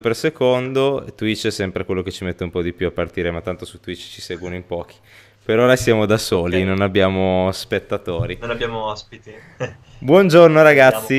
per secondo, Twitch è sempre quello che ci mette un po' di più a partire, ma tanto su Twitch ci seguono in pochi. Per ora siamo da soli, okay. non abbiamo spettatori. Non abbiamo ospiti. Buongiorno ragazzi.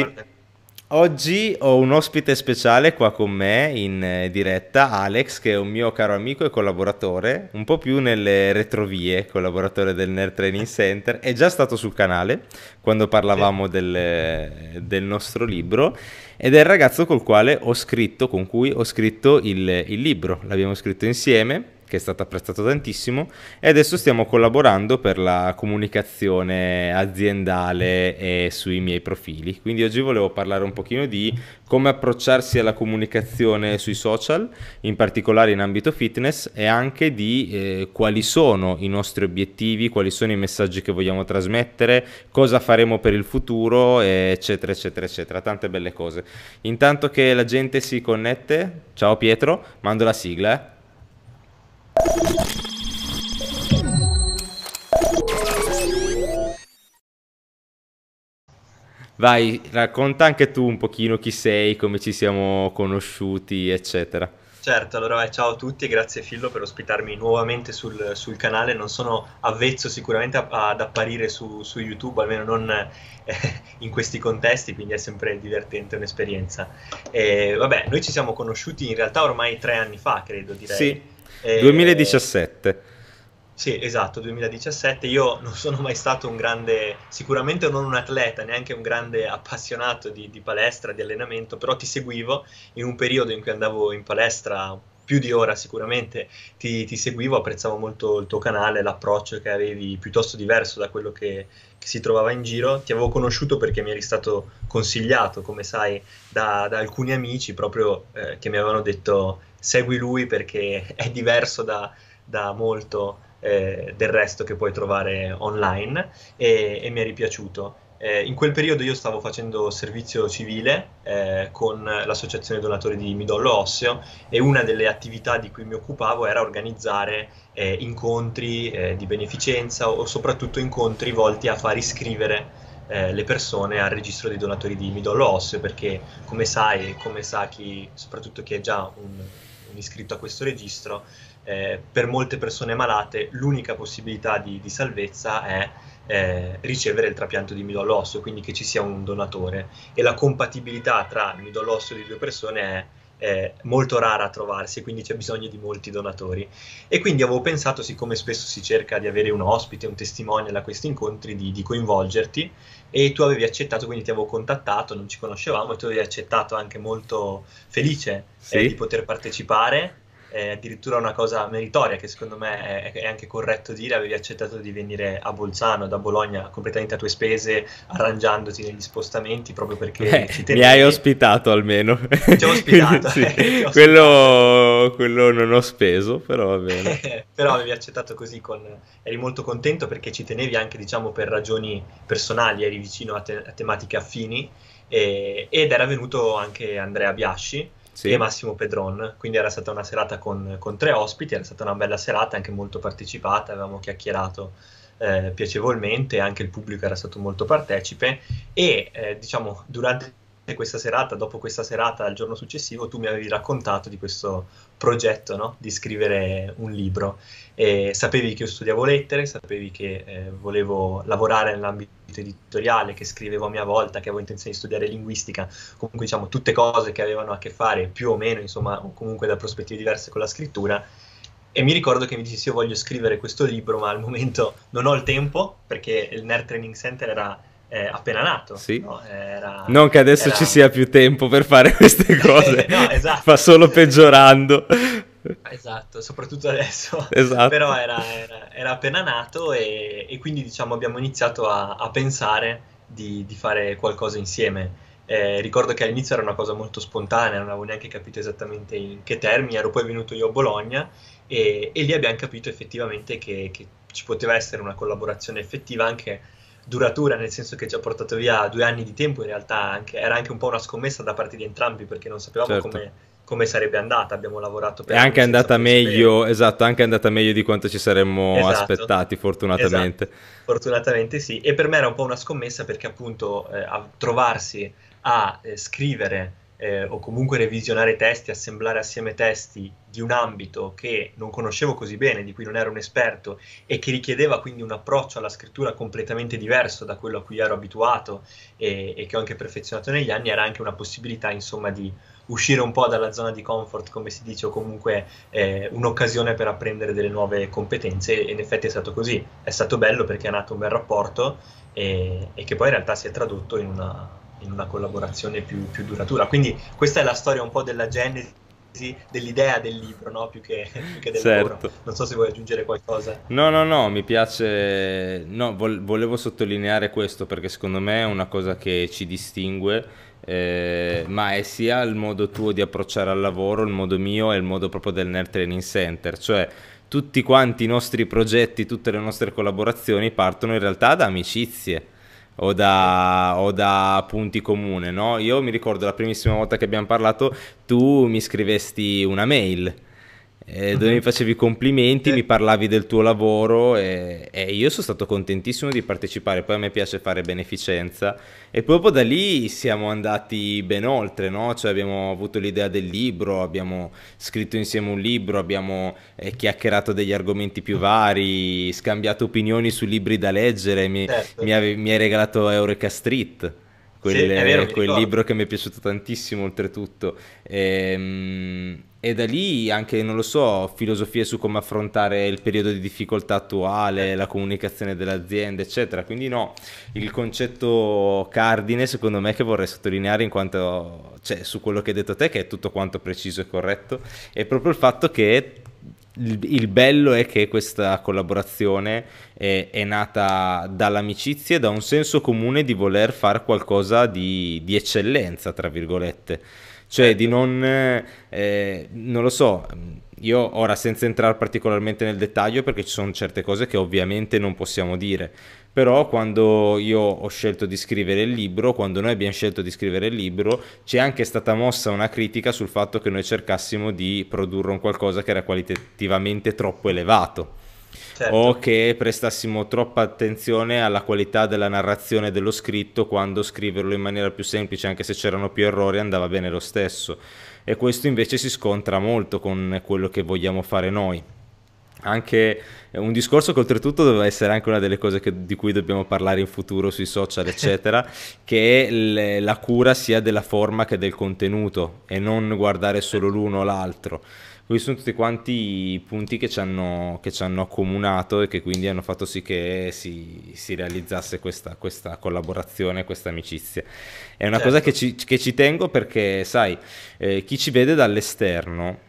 Oggi ho un ospite speciale qua con me in eh, diretta, Alex, che è un mio caro amico e collaboratore, un po' più nelle retrovie, collaboratore del Nerd Training Center. È già stato sul canale quando parlavamo del, del, nostro libro ed è il ragazzo col quale ho scritto, con cui ho scritto il, il libro. L'abbiamo scritto insieme che è stato apprezzato tantissimo e adesso stiamo collaborando per la comunicazione aziendale e sui miei profili. Quindi oggi volevo parlare un pochino di come approcciarsi alla comunicazione sui social, in particolare in ambito fitness e anche di eh, quali sono i nostri obiettivi, quali sono i messaggi che vogliamo trasmettere, cosa faremo per il futuro, eccetera, eccetera, eccetera. Tante belle cose. Intanto che la gente si connette, ciao Pietro, mando la sigla. Eh. Vai, racconta anche tu un pochino chi sei, come ci siamo conosciuti, eccetera. Certo, allora vai, ciao a tutti e grazie Fillo per ospitarmi nuovamente sul, sul canale. Non sono avvezzo sicuramente a, ad apparire su, su, YouTube, almeno non eh, in questi contesti, quindi è sempre divertente un'esperienza. E, vabbè, noi ci siamo conosciuti in realtà ormai tre anni fa, credo, direi. Sì, eh, 2017. Sì, esatto, 2017. Io non sono mai stato un grande, sicuramente non un atleta, neanche un grande appassionato di, di, palestra, di allenamento, però ti seguivo in un periodo in cui andavo in palestra più di ora sicuramente, ti, ti seguivo, apprezzavo molto il tuo canale, l'approccio che avevi piuttosto diverso da quello che, che, si trovava in giro. Ti avevo conosciuto perché mi eri stato consigliato, come sai, da, da alcuni amici proprio eh, che mi avevano detto segui lui perché è diverso da, da molto eh, del resto che puoi trovare online e, e mi è ripiaciuto. Eh, in quel periodo io stavo facendo servizio civile eh, con l'associazione donatori di midollo osseo e una delle attività di cui mi occupavo era organizzare eh, incontri eh, di beneficenza o soprattutto incontri volti a far iscrivere eh, le persone al registro dei donatori di midollo osseo perché come sai, come sa chi, soprattutto chi è già un, iscritto a questo registro, eh, per molte persone malate l'unica possibilità di, di salvezza è eh, ricevere il trapianto di midollo osseo, quindi che ci sia un donatore. E la compatibilità tra il midollo osseo di due persone è è molto rara a trovarsi, quindi c'è bisogno di molti donatori. E quindi avevo pensato, siccome spesso si cerca di avere un ospite, un testimonial a questi incontri, di, di coinvolgerti e tu avevi accettato, quindi ti avevo contattato, non ci conoscevamo e tu avevi accettato anche molto felice eh, sì. eh, di poter partecipare è addirittura una cosa meritoria che secondo me è, è, anche corretto dire, avevi accettato di venire a Bolzano, da Bologna, completamente a tue spese, arrangiandoti negli spostamenti proprio perché eh, ci tenevi. Mi hai ospitato almeno. Ti ho ospitato. sì, eh, ho quello, quello, non ho speso, però va bene. però avevi accettato così, con... eri molto contento perché ci tenevi anche diciamo per ragioni personali, eri vicino a, te- a tematiche affini e... ed era venuto anche Andrea Biasci sì. e Massimo Pedron. Quindi era stata una serata con, con, tre ospiti, era stata una bella serata, anche molto partecipata, avevamo chiacchierato eh, piacevolmente, anche il pubblico era stato molto partecipe e eh, diciamo durante questa serata, dopo questa serata, il giorno successivo, tu mi avevi raccontato di questo progetto no? di scrivere un libro. E sapevi che io studiavo lettere, sapevi che eh, volevo lavorare nell'ambito editoriale, che scrivevo a mia volta, che avevo intenzione di studiare linguistica, comunque diciamo tutte cose che avevano a che fare più o meno, insomma, o comunque da prospettive diverse con la scrittura. E mi ricordo che mi dissi io voglio scrivere questo libro, ma al momento non ho il tempo perché il Nerd Training Center era eh, appena nato. Sì. No? Era, non che adesso era... ci sia più tempo per fare queste cose, no, esatto. fa solo peggiorando. Esatto, soprattutto adesso. Esatto. Però era, era, era, appena nato e, e, quindi diciamo abbiamo iniziato a, a pensare di, di, fare qualcosa insieme. Eh, ricordo che all'inizio era una cosa molto spontanea, non avevo neanche capito esattamente in che termini, ero poi venuto io a Bologna e, e lì abbiamo capito effettivamente che, che ci poteva essere una collaborazione effettiva anche duratura, nel senso che ci ha portato via due anni di tempo, in realtà anche, era anche un po' una scommessa da parte di entrambi perché non sapevamo certo. come, come, sarebbe andata, abbiamo lavorato per... È anche andata meglio, esatto, anche andata meglio di quanto ci saremmo esatto. aspettati, fortunatamente. Esatto. Fortunatamente sì, e per me era un po' una scommessa perché appunto eh, a trovarsi a eh, scrivere eh, o comunque revisionare testi, assemblare assieme testi di un ambito che non conoscevo così bene, di cui non ero un esperto e che richiedeva quindi un approccio alla scrittura completamente diverso da quello a cui ero abituato e, e che ho anche perfezionato negli anni, era anche una possibilità insomma di uscire un po' dalla zona di comfort, come si dice, o comunque eh, un'occasione per apprendere delle nuove competenze e in effetti è stato così, è stato bello perché è nato un bel rapporto e, e che poi in realtà si è tradotto in una in una collaborazione più, più, duratura. Quindi questa è la storia un po' della genesi dell'idea del libro, no? più, che, più che del certo. lavoro. Non so se vuoi aggiungere qualcosa. No, no, no, mi piace... No, volevo sottolineare questo perché secondo me è una cosa che ci distingue. Eh, ma è sia il modo tuo di approcciare al lavoro, il modo mio e il modo proprio del Nerd Training Center, cioè tutti quanti i nostri progetti, tutte le nostre collaborazioni partono in realtà da amicizie o da, o da punti comuni, no? Io mi ricordo la primissima volta che abbiamo parlato, tu mi scrivesti una mail eh, dove mi facevi complimenti, mi parlavi del tuo lavoro e, e, io sono stato contentissimo di partecipare, poi a me piace fare beneficenza. E proprio da lì siamo andati ben oltre, no? cioè abbiamo avuto l'idea del libro, abbiamo scritto insieme un libro, abbiamo eh, chiacchierato degli argomenti più vari, scambiato opinioni su libri da leggere, mi, certo. mi, ave, mi hai regalato Eureka Street quel, sì, vero, quel libro che mi è piaciuto tantissimo oltretutto. E, ehm, e, da lì anche, non lo so, filosofie su come affrontare il periodo di difficoltà attuale, la comunicazione dell'azienda, eccetera. Quindi no, il concetto cardine secondo me che vorrei sottolineare in quanto, cioè, su quello che hai detto te, che è tutto quanto preciso e corretto, è proprio il fatto che il, bello è che questa collaborazione è, è, nata dall'amicizia e da un senso comune di voler fare qualcosa di, di eccellenza, tra virgolette. Cioè certo. di non, eh, non lo so, io ora senza entrare particolarmente nel dettaglio perché ci sono certe cose che ovviamente non possiamo dire, però quando io ho scelto di scrivere il libro, quando noi abbiamo scelto di scrivere il libro, c'è anche stata mossa una critica sul fatto che noi cercassimo di produrre un qualcosa che era qualitativamente troppo elevato. Certo. o che prestassimo troppa attenzione alla qualità della narrazione dello scritto quando scriverlo in maniera più semplice, anche se c'erano più errori, andava bene lo stesso. E questo invece si scontra molto con quello che vogliamo fare noi anche un discorso che oltretutto doveva essere anche una delle cose che, di cui dobbiamo parlare in futuro sui social eccetera che le, la cura sia della forma che del contenuto e non guardare solo l'uno o l'altro questi sono tutti quanti i punti che ci hanno, che ci hanno accomunato e che quindi hanno fatto sì che si, si realizzasse questa, questa, collaborazione, questa amicizia. È una certo. cosa che ci, che ci, tengo perché, sai, eh, chi ci vede dall'esterno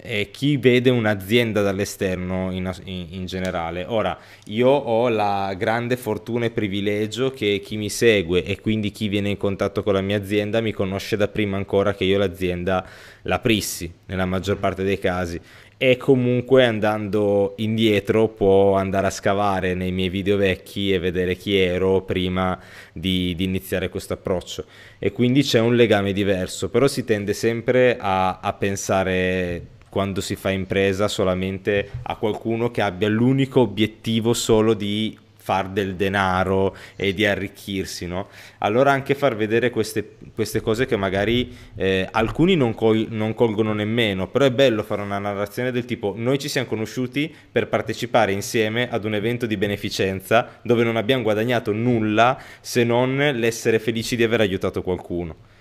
e chi vede un'azienda dall'esterno in, in, in, generale. Ora, io ho la grande fortuna e privilegio che chi mi segue e quindi chi viene in contatto con la mia azienda mi conosce da prima ancora che io l'azienda l'aprissi, nella maggior parte dei casi. E comunque andando indietro può andare a scavare nei miei video vecchi e vedere chi ero prima di, di iniziare questo approccio. E quindi c'è un legame diverso, però si tende sempre a, a pensare quando si fa impresa solamente a qualcuno che abbia l'unico obiettivo solo di far del denaro e di arricchirsi, no? Allora anche far vedere queste, queste cose che magari eh, alcuni non, col- non, colgono nemmeno, però è bello fare una narrazione del tipo noi ci siamo conosciuti per partecipare insieme ad un evento di beneficenza dove non abbiamo guadagnato nulla se non l'essere felici di aver aiutato qualcuno.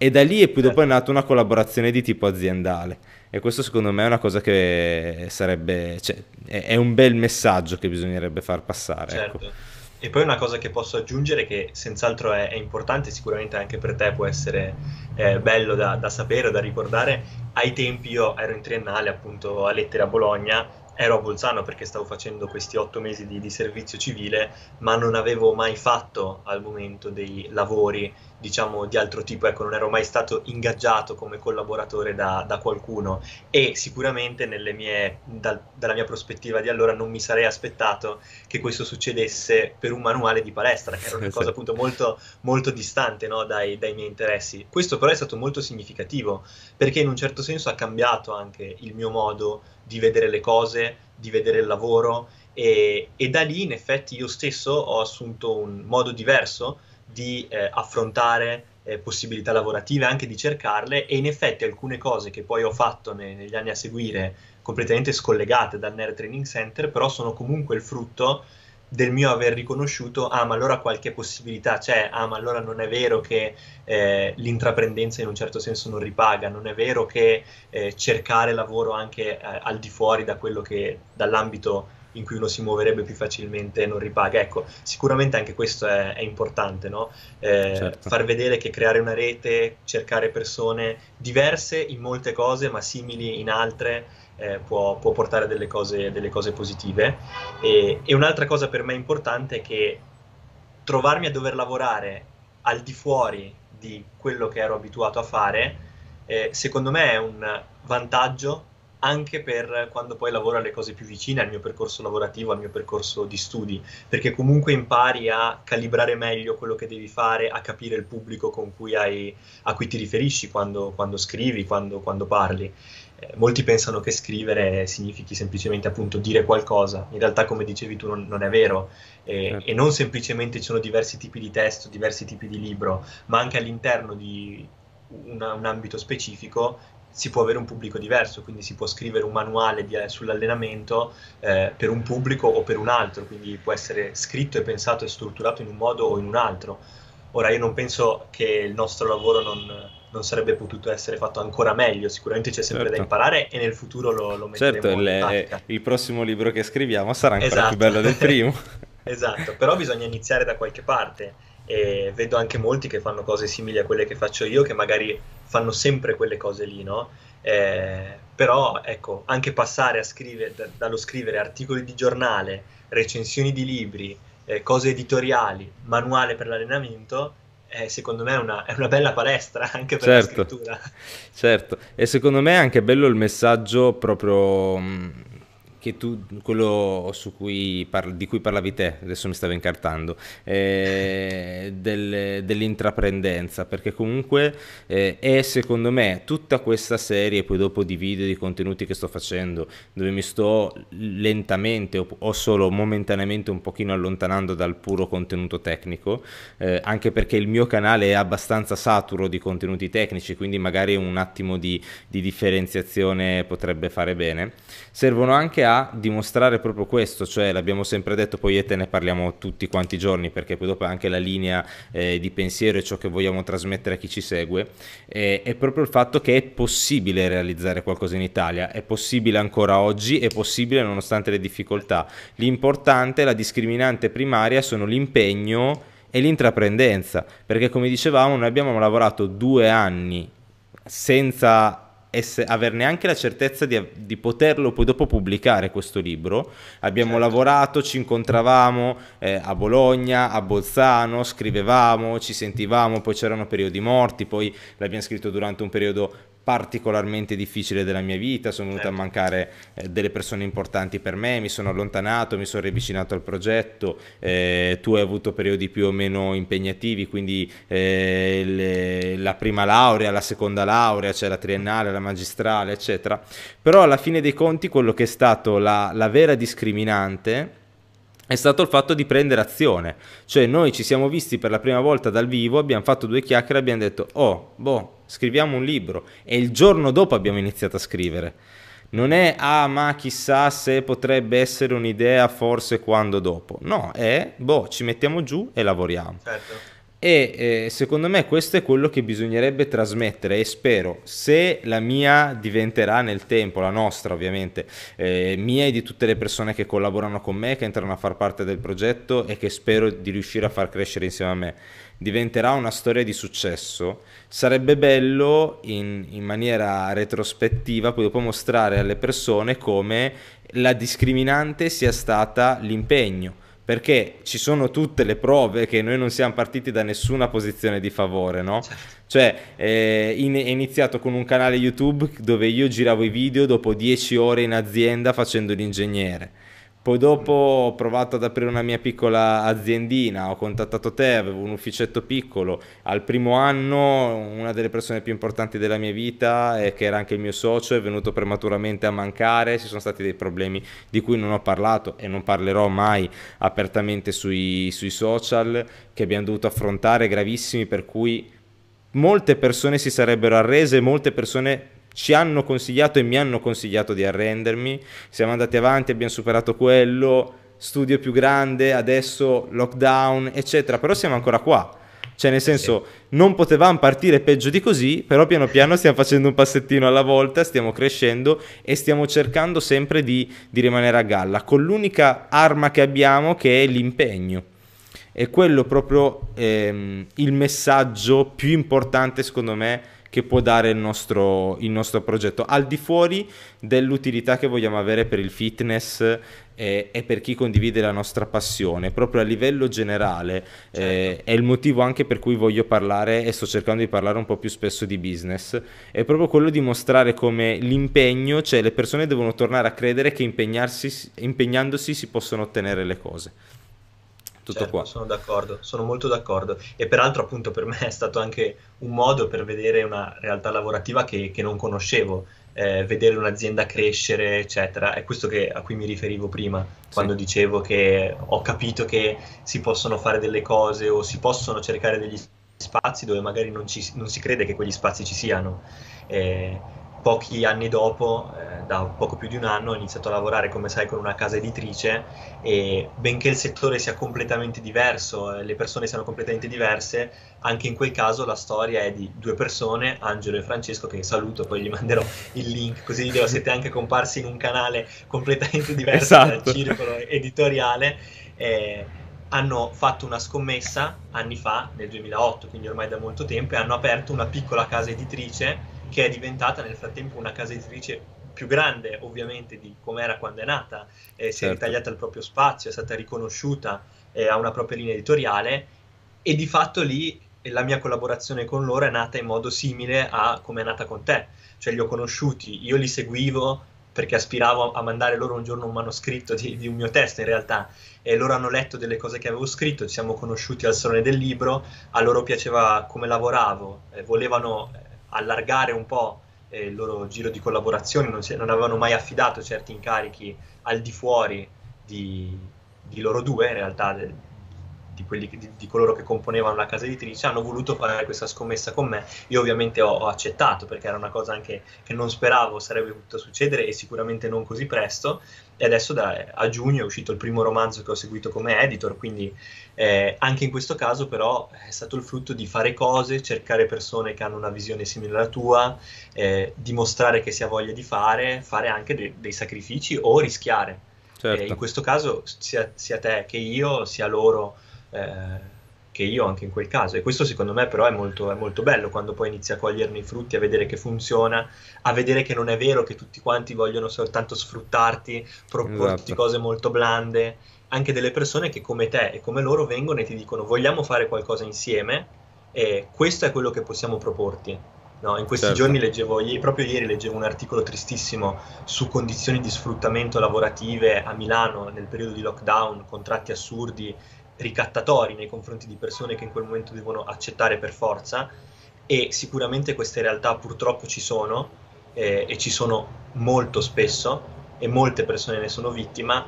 E da lì e poi dopo è nata una collaborazione di tipo aziendale. E questo secondo me è una cosa che sarebbe, cioè, è un bel messaggio che bisognerebbe far passare. Ecco. Certo. Ecco. E poi una cosa che posso aggiungere che senz'altro è, è importante, sicuramente anche per te può essere eh, bello da, da sapere, da ricordare, ai tempi io ero in triennale appunto a Lettere a Bologna ero a Bolzano perché stavo facendo questi otto mesi di, di, servizio civile, ma non avevo mai fatto al momento dei lavori, diciamo, di altro tipo, ecco, non ero mai stato ingaggiato come collaboratore da, da qualcuno e sicuramente mie, dal, dalla mia prospettiva di allora non mi sarei aspettato che questo succedesse per un manuale di palestra, che era una cosa appunto molto, molto distante no, dai, dai miei interessi. Questo però è stato molto significativo perché in un certo senso ha cambiato anche il mio modo di vedere le cose, di vedere il lavoro e, e, da lì in effetti io stesso ho assunto un modo diverso di eh, affrontare eh, possibilità lavorative, anche di cercarle e in effetti alcune cose che poi ho fatto ne- negli anni a seguire completamente scollegate dal Nerd Training Center, però sono comunque il frutto del mio aver riconosciuto, ah ma allora qualche possibilità c'è, ah ma allora non è vero che eh, l'intraprendenza in un certo senso non ripaga, non è vero che eh, cercare lavoro anche eh, al di fuori da quello che, dall'ambito in cui uno si muoverebbe più facilmente non ripaga. Ecco, sicuramente anche questo è, è importante, no? eh, certo. far vedere che creare una rete, cercare persone diverse in molte cose ma simili in altre, eh, può, può, portare delle cose, delle cose positive. E, e, un'altra cosa per me importante è che trovarmi a dover lavorare al di fuori di quello che ero abituato a fare, eh, secondo me è un vantaggio anche per quando poi lavoro alle cose più vicine al mio percorso lavorativo, al mio percorso di studi, perché comunque impari a calibrare meglio quello che devi fare, a capire il pubblico cui hai, a cui ti riferisci quando, quando scrivi, quando, quando parli. Eh, molti pensano che scrivere significhi semplicemente appunto dire qualcosa, in realtà come dicevi tu non, non è vero eh, certo. e non semplicemente ci sono diversi tipi di testo, diversi tipi di libro, ma anche all'interno di una, un ambito specifico si può avere un pubblico diverso, quindi si può scrivere un manuale di, eh, sull'allenamento eh, per un pubblico o per un altro, quindi può essere scritto e pensato e strutturato in un modo o in un altro. Ora io non penso che il nostro lavoro non, non sarebbe potuto essere fatto ancora meglio. Sicuramente c'è sempre certo. da imparare e nel futuro lo, lo metteremo certo, il, il prossimo libro che scriviamo sarà ancora esatto. più bello del primo. esatto, però bisogna iniziare da qualche parte e vedo anche molti che fanno cose simili a quelle che faccio io, che magari fanno sempre quelle cose lì, no? Eh, però ecco, anche passare a scrivere, da, dallo scrivere articoli di giornale, recensioni di libri, eh, cose editoriali, manuale per l'allenamento, eh, secondo me è una, è una, bella palestra anche per certo, la scrittura. Certo, e secondo me è anche bello il messaggio proprio mm, che tu, quello cui parli, di cui parlavi te, adesso mi stavo incartando, eh, del, dell'intraprendenza, perché comunque eh, è secondo me tutta questa serie, poi dopo di video, di contenuti che sto facendo, dove mi sto lentamente o, o solo momentaneamente un pochino allontanando dal puro contenuto tecnico, eh, anche perché il mio canale è abbastanza saturo di contenuti tecnici, quindi magari un attimo di, di differenziazione potrebbe fare bene, servono anche a dimostrare proprio questo, cioè l'abbiamo sempre detto, poi e te ne parliamo tutti quanti i giorni perché poi dopo è anche la linea eh, di pensiero e ciò che vogliamo trasmettere a chi ci segue, eh, è proprio il fatto che è possibile realizzare qualcosa in Italia, è possibile ancora oggi, è possibile nonostante le difficoltà. L'importante, la discriminante primaria sono l'impegno e l'intraprendenza, perché come dicevamo noi abbiamo lavorato due anni senza esse, aver neanche la certezza di, di, poterlo poi dopo pubblicare questo libro. Abbiamo certo. lavorato, ci incontravamo eh, a Bologna, a Bolzano, scrivevamo, ci sentivamo, poi c'erano periodi morti, poi l'abbiamo scritto durante un periodo particolarmente difficile della mia vita, sono venute a certo. mancare eh, delle persone importanti per me, mi sono allontanato, mi sono riavvicinato al progetto, eh, tu hai avuto periodi più o meno impegnativi, quindi eh, le, la prima laurea, la seconda laurea, cioè la triennale, la magistrale, eccetera, però alla fine dei conti quello che è stato la, la vera discriminante è stato il fatto di prendere azione. Cioè noi ci siamo visti per la prima volta dal vivo, abbiamo fatto due chiacchiere abbiamo detto "Oh, boh, scriviamo un libro" e il giorno dopo abbiamo iniziato a scrivere. Non è "Ah, ma chissà se potrebbe essere un'idea forse quando dopo". No, è "Boh, ci mettiamo giù e lavoriamo". Certo. E eh, secondo me questo è quello che bisognerebbe trasmettere e spero se la mia diventerà nel tempo, la nostra ovviamente, eh, mia e di tutte le persone che collaborano con me, che entrano a far parte del progetto e che spero di riuscire a far crescere insieme a me, diventerà una storia di successo, sarebbe bello in, in maniera retrospettiva poi dopo mostrare alle persone come la discriminante sia stata l'impegno perché ci sono tutte le prove che noi non siamo partiti da nessuna posizione di favore, no? Certo. Cioè, eh, in, è iniziato con un canale YouTube dove io giravo i video dopo 10 ore in azienda facendo l'ingegnere poi dopo ho provato ad aprire una mia piccola aziendina, ho contattato te, avevo un ufficetto piccolo. Al primo anno una delle persone più importanti della mia vita, e che era anche il mio socio, è venuto prematuramente a mancare, ci sono stati dei problemi di cui non ho parlato e non parlerò mai apertamente sui, sui social, che abbiamo dovuto affrontare gravissimi, per cui molte persone si sarebbero arrese, molte persone ci hanno consigliato e mi hanno consigliato di arrendermi, siamo andati avanti, abbiamo superato quello, studio più grande, adesso lockdown, eccetera, però siamo ancora qua. Cioè, nel senso, non potevamo partire peggio di così, però piano piano stiamo facendo un passettino alla volta, stiamo crescendo e stiamo cercando sempre di, di rimanere a galla, con l'unica arma che abbiamo che è l'impegno. È quello proprio ehm, il messaggio più importante, secondo me, che può dare il nostro, il nostro progetto, al di fuori dell'utilità che vogliamo avere per il fitness e, e per chi condivide la nostra passione, proprio a livello generale. Eh, certo. Eh, è il motivo anche per cui voglio parlare e sto cercando di parlare un po' più spesso di business, è proprio quello di mostrare come l'impegno, cioè le persone devono tornare a credere che impegnandosi si possono ottenere le cose tutto certo, qua. Sono d'accordo, sono molto d'accordo. E peraltro, appunto, per me è stato anche un modo per vedere una realtà lavorativa che, che non conoscevo, eh, vedere un'azienda crescere, eccetera. È questo che, a cui mi riferivo prima, sì. quando dicevo che ho capito che si possono fare delle cose o si possono cercare degli spazi dove magari non, ci, non si crede che quegli spazi ci siano. Eh, pochi anni dopo, eh, da poco più di un anno, ho iniziato a lavorare, come sai, con una casa editrice e benché il settore sia completamente diverso, eh, le persone siano completamente diverse, anche in quel caso la storia è di due persone, Angelo e Francesco, che saluto, poi gli manderò il link, così vi siete anche comparsi in un canale completamente diverso esatto. dal circolo editoriale. Eh, hanno fatto una scommessa anni fa, nel 2008, quindi ormai da molto tempo, e hanno aperto una piccola casa editrice che è diventata nel frattempo una casa editrice più grande ovviamente di come era quando è nata, eh, si certo. è ritagliata il proprio spazio, è stata riconosciuta, eh, ha una propria linea editoriale e di fatto lì la mia collaborazione con loro è nata in modo simile a come è nata con te, cioè li ho conosciuti, io li seguivo perché aspiravo a mandare loro un giorno un manoscritto di, di un mio testo in realtà e loro hanno letto delle cose che avevo scritto, ci siamo conosciuti al Salone del Libro, a loro piaceva come lavoravo, eh, volevano eh, allargare un po' eh, il loro giro di collaborazione, non, non, avevano mai affidato certi incarichi al di fuori di, di loro due, in realtà di, quelli, di, di, coloro che componevano la casa editrice, hanno voluto fare questa scommessa con me. Io ovviamente ho, ho accettato perché era una cosa anche che non speravo sarebbe potuta succedere e sicuramente non così presto. E adesso da, a giugno è uscito il primo romanzo che ho seguito come editor, quindi eh, anche in questo caso però è stato il frutto di fare cose, cercare persone che hanno una visione simile alla tua, eh, dimostrare che si ha voglia di fare, fare anche de- dei sacrifici o rischiare. Certo. Eh, in questo caso sia, sia, te che io, sia loro eh, che io anche in quel caso. E questo secondo me però è molto, è molto bello quando poi inizi a coglierne i frutti, a vedere che funziona, a vedere che non è vero che tutti quanti vogliono soltanto sfruttarti, proporti esatto. cose molto blande anche delle persone che come te e come loro vengono e ti dicono vogliamo fare qualcosa insieme e questo è quello che possiamo proporti. No, in questi certo. giorni leggevo, proprio ieri leggevo un articolo tristissimo su condizioni di sfruttamento lavorative a Milano nel periodo di lockdown, contratti assurdi, ricattatori nei confronti di persone che in quel momento devono accettare per forza e sicuramente queste realtà purtroppo ci sono eh, e ci sono molto spesso e molte persone ne sono vittima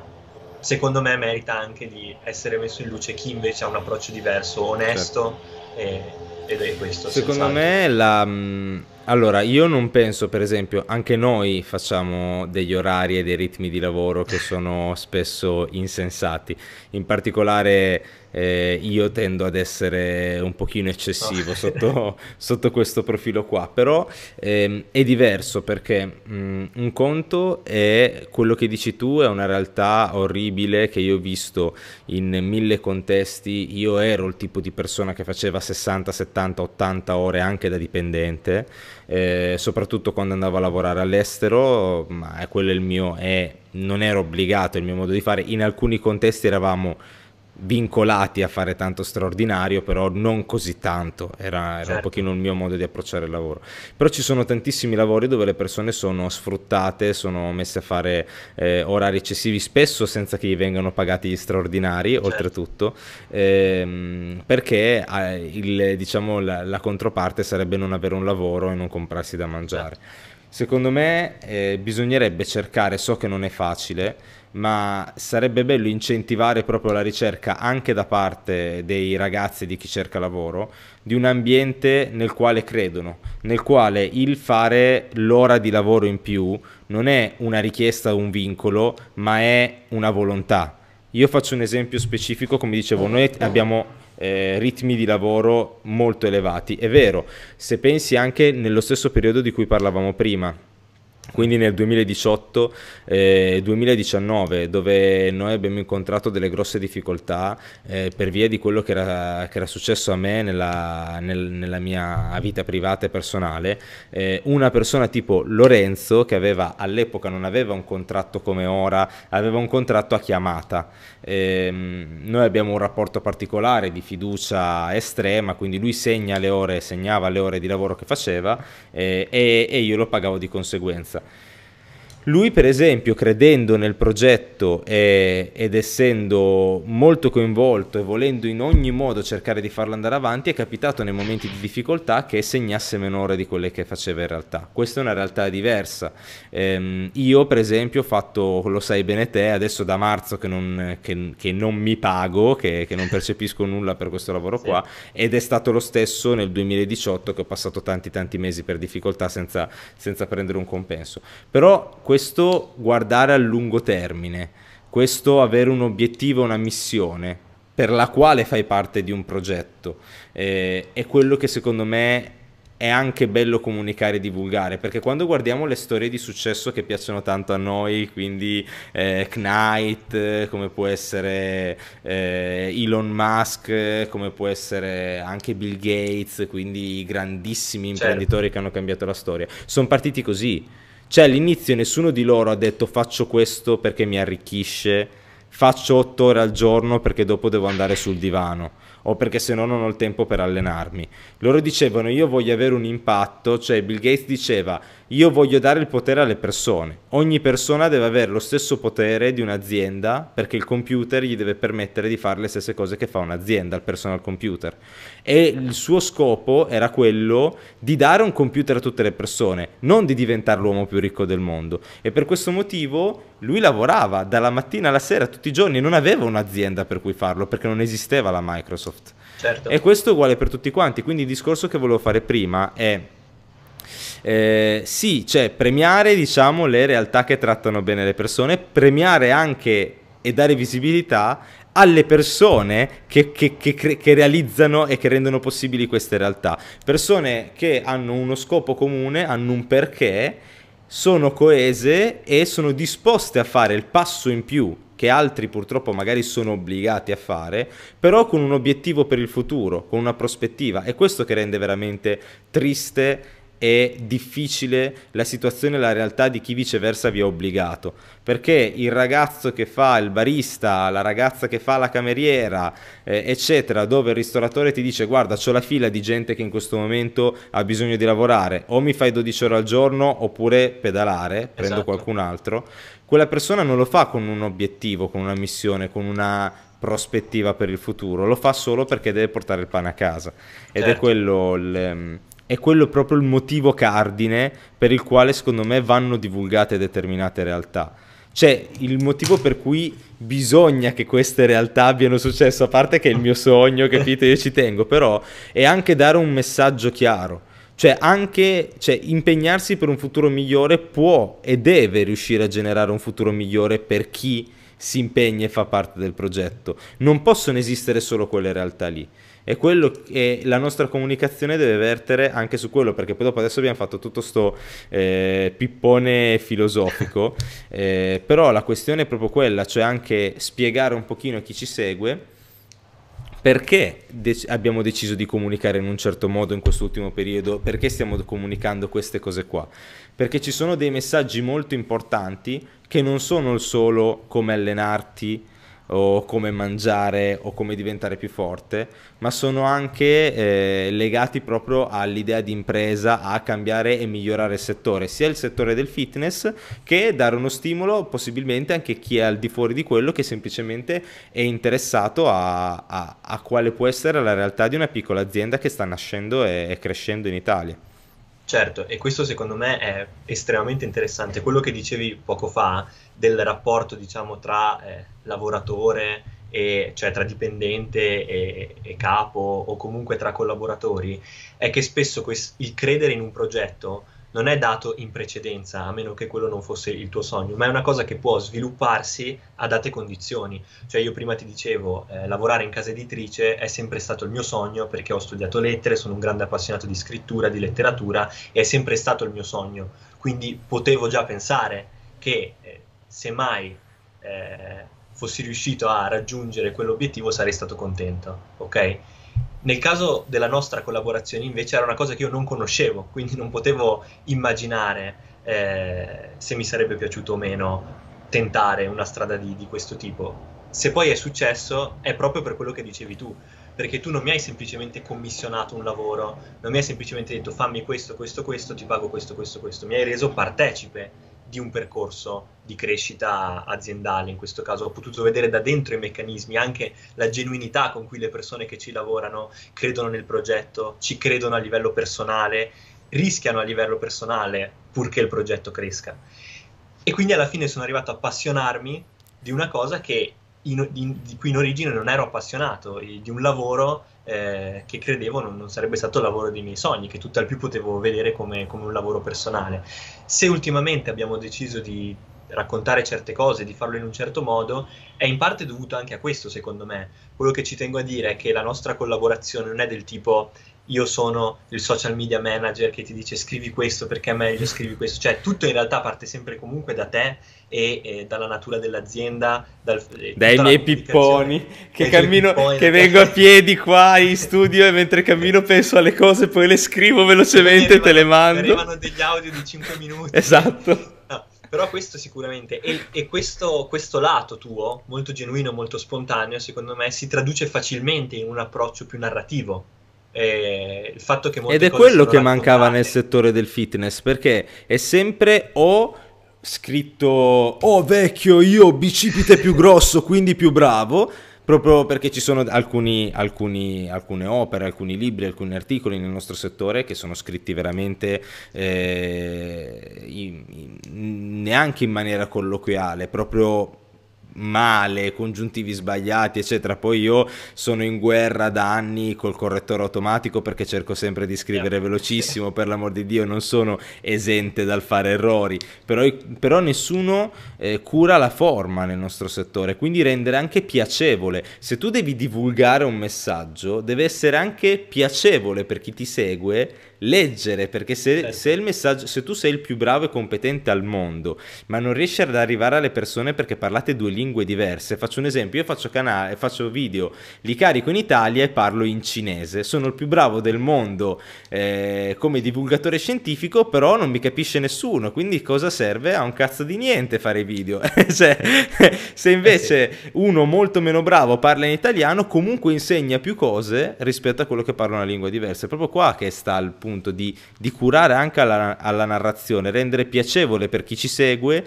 secondo me merita anche di essere messo in luce chi invece ha un approccio diverso, onesto certo. e, ed è questo. Secondo me la... Allora, io non penso, per esempio, anche noi facciamo degli orari e dei ritmi di lavoro che sono spesso insensati. In particolare eh, io tendo ad essere un pochino eccessivo sotto, sotto, questo profilo qua, però ehm, è diverso perché mh, mm, un conto è quello che dici tu, è una realtà orribile che io ho visto in mille contesti, io ero il tipo di persona che faceva 60, 70, 80 ore anche da dipendente, eh, soprattutto quando andavo a lavorare all'estero, ma quello è il mio, è, non ero obbligato, il mio modo di fare, in alcuni contesti eravamo vincolati a fare tanto straordinario, però non così tanto, era, era certo. un pochino il mio modo di approcciare il lavoro. Però ci sono tantissimi lavori dove le persone sono sfruttate, sono messe a fare eh, orari eccessivi, spesso senza che gli vengano pagati gli straordinari, certo. oltretutto, ehm, perché eh, il, diciamo, la, la, controparte sarebbe non avere un lavoro e non comprarsi da mangiare. Certo. Secondo me eh, bisognerebbe cercare, so che non è facile, ma sarebbe bello incentivare proprio la ricerca anche da parte dei ragazzi di chi cerca lavoro di un ambiente nel quale credono, nel quale il fare l'ora di lavoro in più non è una richiesta o un vincolo, ma è una volontà. Io faccio un esempio specifico, come dicevo, noi abbiamo eh, ritmi di lavoro molto elevati. È vero, se pensi anche nello stesso periodo di cui parlavamo prima, quindi nel 2018 eh, 2019 dove noi abbiamo incontrato delle grosse difficoltà eh, per via di quello che era, che era successo a me nella, nel, nella, mia vita privata e personale eh, una persona tipo Lorenzo che aveva all'epoca non aveva un contratto come ora aveva un contratto a chiamata. Ehm, noi abbiamo un rapporto particolare di fiducia estrema quindi lui segna le ore segnava le ore di lavoro che faceva eh, e, e io lo pagavo di conseguenza находится. Lui, per esempio, credendo nel progetto e, ed essendo molto coinvolto e volendo in ogni modo cercare di farlo andare avanti, è capitato nei momenti di difficoltà che segnasse meno ore di quelle che faceva in realtà. Questa è una realtà diversa. Ehm, io, per esempio, ho fatto, lo sai bene te, adesso da marzo che non, che, che non mi pago, che, che, non percepisco nulla per questo lavoro sì. qua, ed è stato lo stesso nel 2018 che ho passato tanti tanti mesi per difficoltà senza, senza prendere un compenso. Però questo guardare a lungo termine, questo avere un obiettivo, una missione per la quale fai parte di un progetto, eh, è quello che secondo me è anche bello comunicare e divulgare perché quando guardiamo le storie di successo che piacciono tanto a noi quindi eh, Knight come può essere eh, Elon Musk come può essere anche Bill Gates quindi i grandissimi certo. imprenditori che hanno cambiato la storia sono partiti così cioè all'inizio nessuno di loro ha detto faccio questo perché mi arricchisce, faccio otto ore al giorno perché dopo devo andare sul divano o perché se no non ho il tempo per allenarmi. Loro dicevano io voglio avere un impatto, cioè Bill Gates diceva io voglio dare il potere alle persone. Ogni persona deve avere lo stesso potere di un'azienda perché il computer gli deve permettere di fare le stesse cose che fa un'azienda, il personal computer. E il suo scopo era quello di dare un computer a tutte le persone, non di diventare l'uomo più ricco del mondo. E per questo motivo lui lavorava dalla mattina alla sera tutti i giorni, non aveva un'azienda per cui farlo perché non esisteva la Microsoft. Certo. E questo è uguale per tutti quanti, quindi il discorso che volevo fare prima è eh, sì, cioè premiare diciamo le realtà che trattano bene le persone, premiare anche e dare visibilità alle persone che, che, che, che, realizzano e che rendono possibili queste realtà. Persone che hanno uno scopo comune, hanno un perché, sono coese e sono disposte a fare il passo in più che altri purtroppo magari sono obbligati a fare, però con un obiettivo per il futuro, con una prospettiva. È questo che rende veramente triste è difficile la situazione e la realtà di chi viceversa vi ha obbligato. Perché il ragazzo che fa il barista, la ragazza che fa la cameriera, eh, eccetera, dove il ristoratore ti dice guarda c'ho la fila di gente che in questo momento ha bisogno di lavorare, o mi fai 12 ore al giorno oppure pedalare, prendo esatto. qualcun altro, quella persona non lo fa con un obiettivo, con una missione, con una prospettiva per il futuro, lo fa solo perché deve portare il pane a casa. Ed certo. è quello il è quello proprio il motivo cardine per il quale secondo me vanno divulgate determinate realtà. Cioè, il motivo per cui bisogna che queste realtà abbiano successo, a parte che è il mio sogno, capite, io ci tengo, però è anche dare un messaggio chiaro. Cioè, anche cioè, impegnarsi per un futuro migliore può e deve riuscire a generare un futuro migliore per chi si impegna e fa parte del progetto. Non possono esistere solo quelle realtà lì e quello che la nostra comunicazione deve vertere anche su quello perché poi dopo adesso abbiamo fatto tutto sto eh, pippone filosofico. Eh, però la questione è proprio quella cioè anche spiegare un pochino a chi ci segue perché de- abbiamo deciso di comunicare in un certo modo in quest'ultimo periodo perché stiamo comunicando queste cose qua. Perché ci sono dei messaggi molto importanti che non sono solo come allenarti o come mangiare o come diventare più forte, ma sono anche eh, legati proprio all'idea di impresa, a cambiare e migliorare il settore, sia il settore del fitness che dare uno stimolo possibilmente anche chi è al di fuori di quello che semplicemente è interessato a, a, a quale può essere la realtà di una piccola azienda che sta nascendo e, e crescendo in Italia. Certo, e questo secondo me è estremamente interessante. Quello che dicevi poco fa del rapporto, diciamo, tra eh, lavoratore, e, cioè tra dipendente e, e, capo o comunque tra collaboratori, è che spesso quest- il credere in un progetto non è dato in precedenza, a meno che quello non fosse il tuo sogno, ma è una cosa che può svilupparsi a date condizioni. Cioè io prima ti dicevo, eh, lavorare in casa editrice è sempre stato il mio sogno perché ho studiato lettere, sono un grande appassionato di scrittura, di letteratura e è sempre stato il mio sogno. Quindi potevo già pensare che se mai eh, fossi riuscito a raggiungere quell'obiettivo sarei stato contento, ok? Nel caso della nostra collaborazione invece era una cosa che io non conoscevo, quindi non potevo immaginare eh, se mi sarebbe piaciuto o meno tentare una strada di, di questo tipo. Se poi è successo è proprio per quello che dicevi tu, perché tu non mi hai semplicemente commissionato un lavoro, non mi hai semplicemente detto fammi questo, questo, questo, ti pago questo, questo, questo, mi hai reso partecipe di un percorso di crescita aziendale, in questo caso ho potuto vedere da dentro i meccanismi, anche la genuinità con cui le persone che ci lavorano credono nel progetto, ci credono a livello personale, rischiano a livello personale purché il progetto cresca. E quindi alla fine sono arrivato a appassionarmi di una cosa che in, di, di, cui in origine non ero appassionato, di un lavoro eh, che credevo non, non, sarebbe stato il lavoro dei miei sogni, che tutt'al più potevo vedere come, come un lavoro personale. Se ultimamente abbiamo deciso di raccontare certe cose, di farlo in un certo modo, è in parte dovuto anche a questo, secondo me. Quello che ci tengo a dire è che la nostra collaborazione non è del tipo io sono il social media manager che ti dice scrivi questo perché è meglio, scrivi questo, cioè tutto in realtà parte sempre comunque da te e, e dalla natura dell'azienda, dal, dai miei pipponi che, cammino, pipponi, che vengo a piedi qua in studio e mentre cammino penso alle cose, poi le scrivo velocemente e te le mando. Arrivano degli audio di 5 minuti. Esatto. Però questo sicuramente, e, e questo, questo, lato tuo, molto genuino, molto spontaneo, secondo me si traduce facilmente in un approccio più narrativo. Eh, il fatto che Ed è quello che mancava nel settore del fitness, perché è sempre o scritto oh vecchio io bicipite più grosso quindi più bravo proprio perché ci sono alcuni, alcuni, alcune opere, alcuni libri, alcuni articoli nel nostro settore che sono scritti veramente eh, in, in, neanche in maniera colloquiale, proprio male, congiuntivi sbagliati, eccetera. Poi io sono in guerra da anni col correttore automatico perché cerco sempre di scrivere yeah. velocissimo, per l'amor di Dio, non sono esente dal fare errori, però, però nessuno eh, cura la forma nel nostro settore, quindi rendere anche piacevole. Se tu devi divulgare un messaggio, deve essere anche piacevole per chi ti segue leggere, perché se, certo. se, il messaggio, se tu sei il più bravo e competente al mondo, ma non riesci ad arrivare alle persone perché parlate due lingue diverse, faccio un esempio, io faccio, canale, faccio video, li carico in Italia e parlo in cinese, sono il più bravo del mondo eh, come divulgatore scientifico, però non mi capisce nessuno, quindi cosa serve? A un cazzo di niente fare video. cioè, se invece uno molto meno bravo parla in italiano, comunque insegna più cose rispetto a quello che parla una lingua diversa. È proprio qua che sta il punto appunto di, di curare anche alla, alla narrazione, rendere piacevole per chi ci segue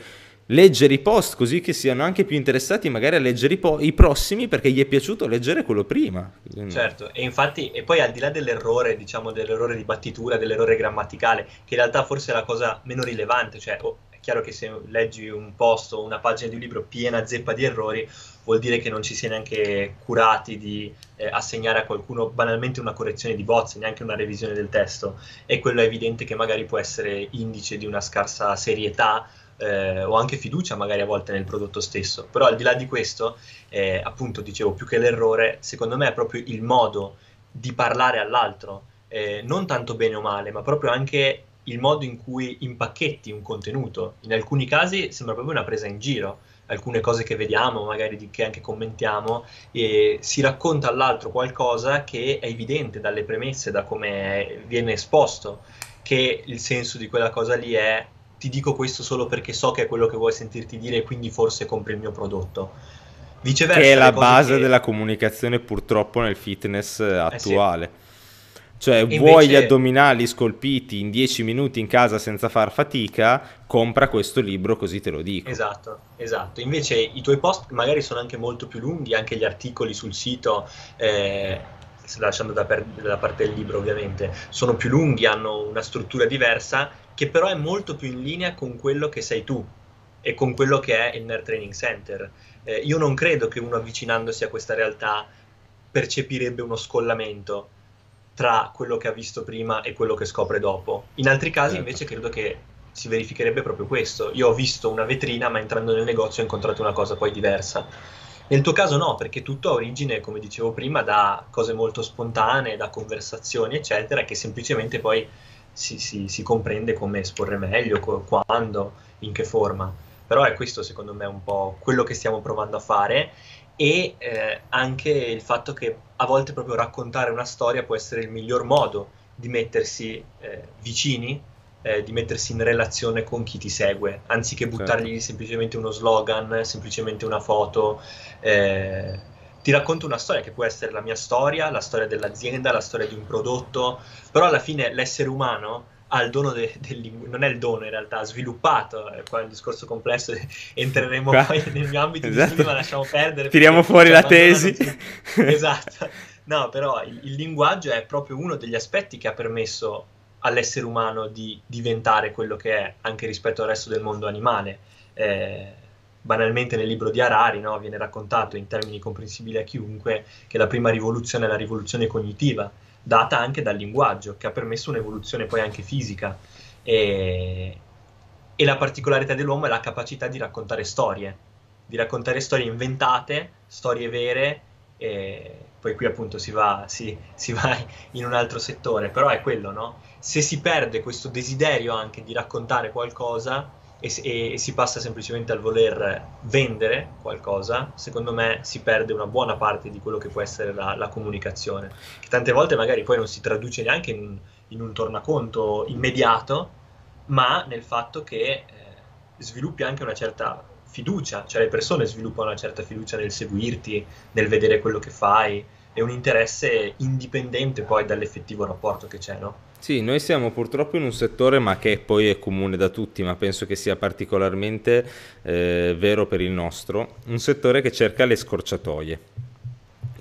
leggere i post così che siano anche più interessati magari a leggere i, po- i, prossimi perché gli è piaciuto leggere quello prima. Certo, e infatti, e poi al di là dell'errore, diciamo dell'errore di battitura, dell'errore grammaticale, che in realtà forse è la cosa meno rilevante, cioè oh, è chiaro che se leggi un post o una pagina di un libro piena zeppa di errori, vuol dire che non ci si è neanche curati di eh, assegnare a qualcuno banalmente una correzione di bozze, neanche una revisione del testo, e quello è evidente che magari può essere indice di una scarsa serietà eh, o anche fiducia magari a volte nel prodotto stesso. Però al di là di questo, eh, appunto dicevo, più che l'errore, secondo me è proprio il modo di parlare all'altro, eh, non tanto bene o male, ma proprio anche il modo in cui impacchetti un contenuto. In alcuni casi sembra proprio una presa in giro alcune cose che vediamo, magari di, che anche commentiamo, e si racconta all'altro qualcosa che è evidente dalle premesse, da come viene esposto, che il senso di quella cosa lì è ti dico questo solo perché so che è quello che vuoi sentirti dire e quindi forse compri il mio prodotto. Viceversa, che è la base che... della comunicazione purtroppo nel fitness attuale. Eh sì. Cioè, Invece... vuoi gli addominali scolpiti in 10 minuti in casa senza far fatica, compra questo libro così te lo dico. Esatto, esatto. Invece i tuoi post magari sono anche molto più lunghi, anche gli articoli sul sito. Eh, lasciando da, per, da parte del libro ovviamente, sono più lunghi, hanno una struttura diversa, che però è molto più in linea con quello che sei tu e con quello che è il Nerd Training Center. Eh, io non credo che uno avvicinandosi a questa realtà percepirebbe uno scollamento tra quello che ha visto prima e quello che scopre dopo. In altri casi certo. invece credo che si verificherebbe proprio questo. Io ho visto una vetrina, ma entrando nel negozio ho incontrato una cosa poi diversa. Nel tuo caso no, perché tutto ha origine, come dicevo prima, da cose molto spontanee, da conversazioni, eccetera, che semplicemente poi si, si, si comprende come esporre meglio, quando, in che forma. Però è questo secondo me un po' quello che stiamo provando a fare e eh, anche il fatto che a volte proprio raccontare una storia può essere il miglior modo di mettersi eh, vicini eh, di mettersi in relazione con chi ti segue, anziché buttargli certo. semplicemente uno slogan, semplicemente una foto. Eh, ti racconto una storia che può essere la mia storia, la storia dell'azienda, la storia di un prodotto, però alla fine l'essere umano ha il dono del de, de, non è il dono in realtà, ha sviluppato, qua è un discorso complesso, entreremo qua. poi nel mio ambito esatto. di studio, ma lasciamo perdere. Tiriamo fuori la tesi. esatto. No, però il, il linguaggio è proprio uno degli aspetti che ha permesso all'essere umano di diventare quello che è anche rispetto al resto del mondo animale. Eh, banalmente nel libro di Harari no, viene raccontato in termini comprensibili a chiunque che la prima rivoluzione è la rivoluzione cognitiva, data anche dal linguaggio, che ha permesso un'evoluzione poi anche fisica. E, e la particolarità dell'uomo è la capacità di raccontare storie, di raccontare storie inventate, storie vere. E poi qui appunto si va, si, si va in un altro settore, però è quello, no? se si perde questo desiderio anche di raccontare qualcosa e, e, e, si passa semplicemente al voler vendere qualcosa, secondo me si perde una buona parte di quello che può essere la, la comunicazione, che tante volte magari poi non si traduce neanche in, in un tornaconto immediato, ma nel fatto che eh, sviluppi anche una certa fiducia, cioè le persone sviluppano una certa fiducia nel seguirti, nel vedere quello che fai e un interesse indipendente poi dall'effettivo rapporto che c'è, no? Sì, noi siamo purtroppo in un settore, ma che poi è comune da tutti, ma penso che sia particolarmente eh, vero per il nostro, un settore che cerca le scorciatoie.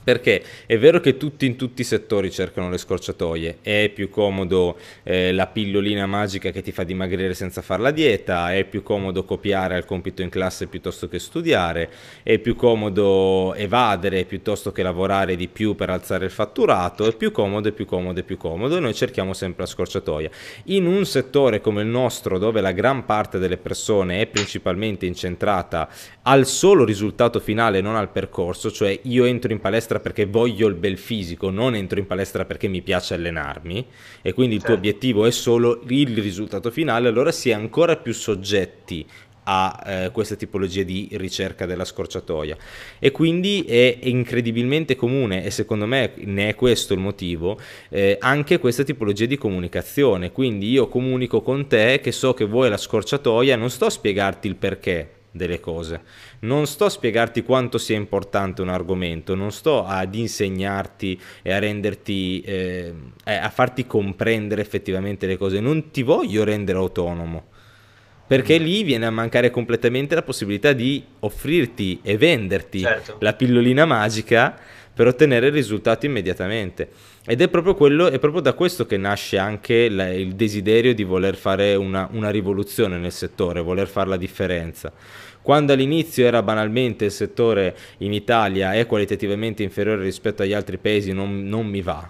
Perché è vero che tutti in tutti i settori cercano le scorciatoie, è più comodo eh, la pillolina magica che ti fa dimagrire senza fare la dieta, è più comodo copiare al compito in classe piuttosto che studiare, è più comodo evadere piuttosto che lavorare di più per alzare il fatturato, è più comodo, è più comodo, è più comodo e noi cerchiamo sempre la scorciatoia. In un settore come il nostro dove la gran parte delle persone è principalmente incentrata al solo risultato finale, non al percorso, cioè io entro in palestra perché voglio il bel fisico, non entro in palestra perché mi piace allenarmi e quindi il certo. tuo obiettivo è solo il risultato finale, allora si è ancora più soggetti a eh, questa tipologia di ricerca della scorciatoia e quindi è incredibilmente comune e secondo me ne è questo il motivo eh, anche questa tipologia di comunicazione quindi io comunico con te che so che vuoi la scorciatoia non sto a spiegarti il perché delle cose. Non sto a spiegarti quanto sia importante un argomento, non sto ad insegnarti e a renderti, eh, a farti comprendere effettivamente le cose, non ti voglio rendere autonomo. Perché lì viene a mancare completamente la possibilità di offrirti e venderti certo. la pillolina magica per ottenere il risultato immediatamente. Ed è proprio, quello, è proprio da questo che nasce anche la, il desiderio di voler fare una, una rivoluzione nel settore, voler fare la differenza. Quando all'inizio era banalmente il settore in Italia è qualitativamente inferiore rispetto agli altri paesi, non, non mi va,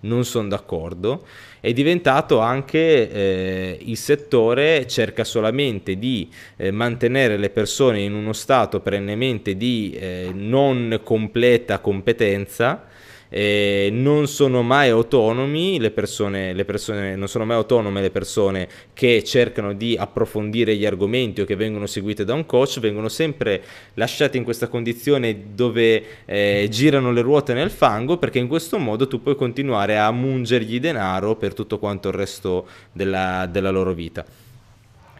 non sono d'accordo, è diventato anche eh, il settore cerca solamente di eh, mantenere le persone in uno stato perennemente di eh, non completa competenza eh, non sono mai autonomi le persone, le persone, non sono mai autonome le persone che cercano di approfondire gli argomenti o che vengono seguite da un coach, vengono sempre lasciate in questa condizione dove eh, girano le ruote nel fango perché in questo modo tu puoi continuare a mungergli denaro per tutto quanto il resto della, della loro vita.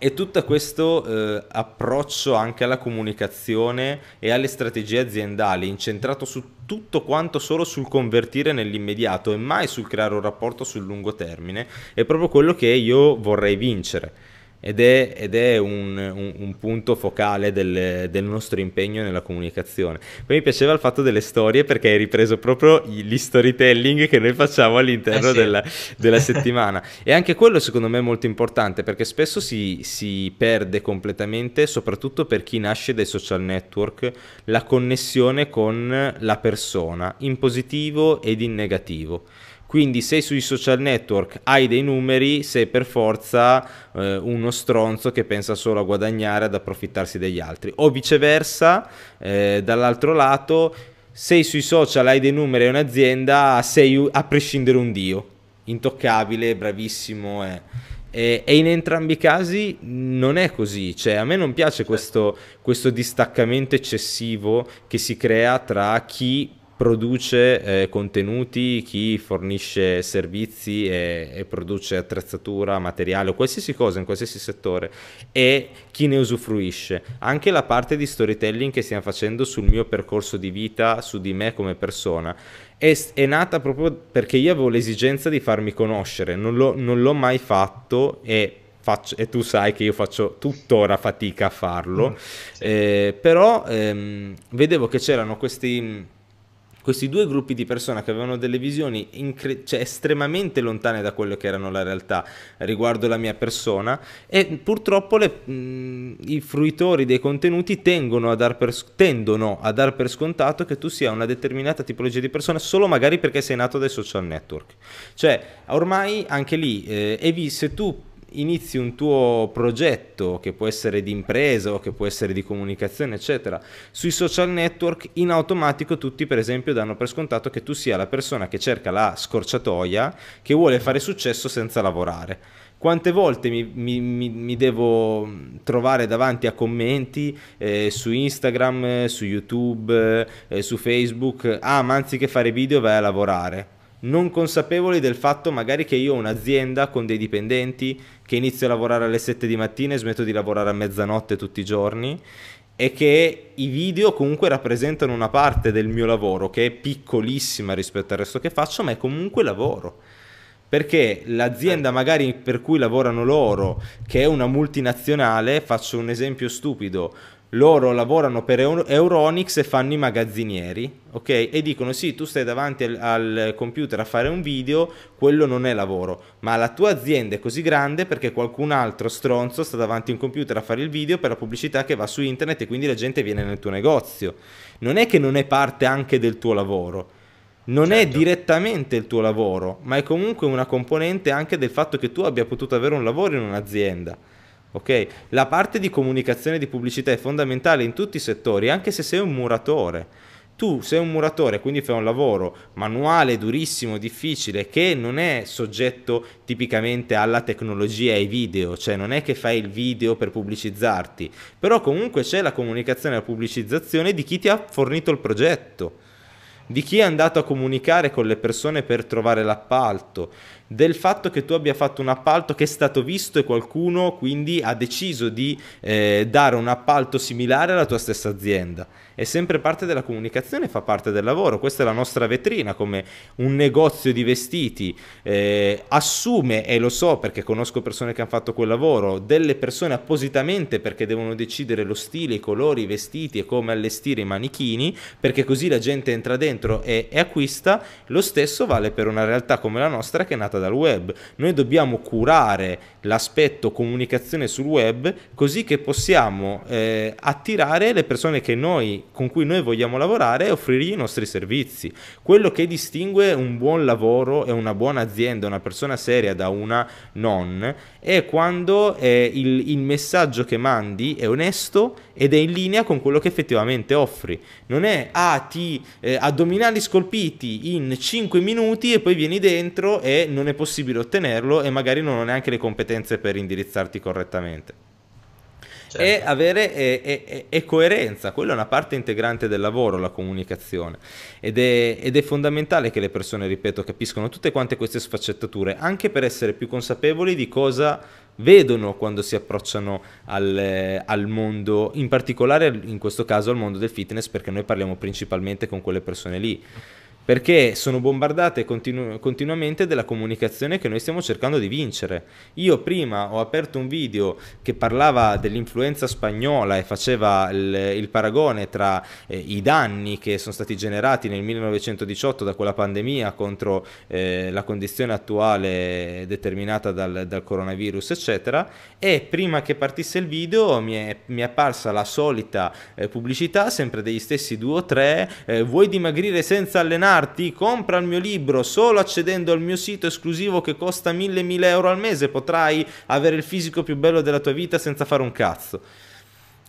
E tutto questo eh, approccio anche alla comunicazione e alle strategie aziendali, incentrato su tutto quanto solo sul convertire nell'immediato e mai sul creare un rapporto sul lungo termine, è proprio quello che io vorrei vincere. Ed è, ed è un, un, un, punto focale del, del, nostro impegno nella comunicazione. Poi mi piaceva il fatto delle storie perché hai ripreso proprio gli storytelling che noi facciamo all'interno eh sì. della, della, settimana e anche quello secondo me è molto importante perché spesso si, si perde completamente, soprattutto per chi nasce dai social network, la connessione con la persona in positivo ed in negativo. Quindi se sui social network hai dei numeri, sei per forza eh, uno stronzo che pensa solo a guadagnare, ad approfittarsi degli altri. O viceversa, eh, dall'altro lato, se sui social hai dei numeri e un'azienda, sei a prescindere un dio, intoccabile, bravissimo. Eh. E, in entrambi i casi non è così, cioè a me non piace questo, questo distaccamento eccessivo che si crea tra chi produce eh, contenuti, chi fornisce servizi e, e, produce attrezzatura, materiale o qualsiasi cosa in qualsiasi settore e chi ne usufruisce. Anche la parte di storytelling che stiamo facendo sul mio percorso di vita, su di me come persona, è, è nata proprio perché io avevo l'esigenza di farmi conoscere, non l'ho, non l'ho mai fatto e Faccio, e tu sai che io faccio tuttora fatica a farlo, mm, sì. eh, però ehm, vedevo che c'erano questi questi due gruppi di persone che avevano delle visioni incre- cioè estremamente lontane da quello che erano la realtà riguardo la mia persona e purtroppo le, mh, i fruitori dei contenuti a dar per, tendono a dar per scontato che tu sia una determinata tipologia di persona solo magari perché sei nato dai social network. Cioè ormai anche lì, eh, se tu inizi un tuo progetto che può essere di impresa o che può essere di comunicazione, eccetera, sui social network, in automatico tutti, per esempio, danno per scontato che tu sia la persona che cerca la scorciatoia, che vuole fare successo senza lavorare. Quante volte mi, mi, mi devo trovare davanti a commenti eh, su Instagram, su YouTube, eh, su Facebook, ah, ma anziché fare video vai a lavorare non consapevoli del fatto magari che io ho un'azienda con dei dipendenti che inizio a lavorare alle 7 di mattina e smetto di lavorare a mezzanotte tutti i giorni e che i video comunque rappresentano una parte del mio lavoro che è piccolissima rispetto al resto che faccio, ma è comunque lavoro. Perché l'azienda magari per cui lavorano loro, che è una multinazionale, faccio un esempio stupido, loro lavorano per Euronics e fanno i magazzinieri, ok? E dicono sì, tu stai davanti al, al, computer a fare un video, quello non è lavoro, ma la tua azienda è così grande perché qualcun altro stronzo sta davanti a un computer a fare il video per la pubblicità che va su internet e quindi la gente viene nel tuo negozio. Non è che non è parte anche del tuo lavoro. Non certo. è direttamente il tuo lavoro, ma è comunque una componente anche del fatto che tu abbia potuto avere un lavoro in un'azienda. Ok? La parte di comunicazione e di pubblicità è fondamentale in tutti i settori, anche se sei un muratore. Tu sei un muratore, quindi fai un lavoro manuale, durissimo, difficile, che non è soggetto tipicamente alla tecnologia e ai video, cioè non è che fai il video per pubblicizzarti, però comunque c'è la comunicazione e la pubblicizzazione di chi ti ha fornito il progetto di chi è andato a comunicare con le persone per trovare l'appalto, del fatto che tu abbia fatto un appalto che è stato visto e qualcuno quindi ha deciso di eh, dare un appalto similare alla tua stessa azienda è sempre parte della comunicazione, fa parte del lavoro. Questa è la nostra vetrina, come un negozio di vestiti eh, assume, e lo so perché conosco persone che hanno fatto quel lavoro, delle persone appositamente perché devono decidere lo stile, i colori, i vestiti e come allestire i manichini, perché così la gente entra dentro e, e acquista. Lo stesso vale per una realtà come la nostra che è nata dal web. Noi dobbiamo curare l'aspetto comunicazione sul web così che possiamo eh, attirare le persone noi con cui noi vogliamo lavorare e offrirgli i nostri servizi. Quello che distingue un buon lavoro e una buona azienda, una persona seria da una non, è quando eh, il, il messaggio che mandi è onesto ed è in linea con quello che effettivamente offri. Non è, ah, ti eh, addominali scolpiti in 5 minuti e poi vieni dentro e non è possibile ottenerlo e magari non ho neanche le competenze per indirizzarti correttamente certo. e avere e, e, e, coerenza. Quella è una parte integrante del lavoro, la comunicazione. Ed è, ed è, fondamentale che le persone, ripeto, capiscono tutte quante queste sfaccettature, anche per essere più consapevoli di cosa vedono quando si approcciano al, al, mondo, in particolare in questo caso al mondo del fitness, perché noi parliamo principalmente con quelle persone lì. Perché sono bombardate continu- continuamente della comunicazione che noi stiamo cercando di vincere. Io prima ho aperto un video che parlava dell'influenza spagnola e faceva il, il paragone tra eh, i danni che sono stati generati nel 1918 da quella pandemia contro eh, la condizione attuale determinata dal, dal, coronavirus, eccetera, e prima che partisse il video mi è, mi è apparsa la solita eh, pubblicità, sempre degli stessi due o tre, eh, vuoi dimagrire senza allenare? Allenarti, compra il mio libro solo accedendo al mio sito esclusivo che costa 1000-1000 euro al mese, potrai avere il fisico più bello della tua vita senza fare un cazzo.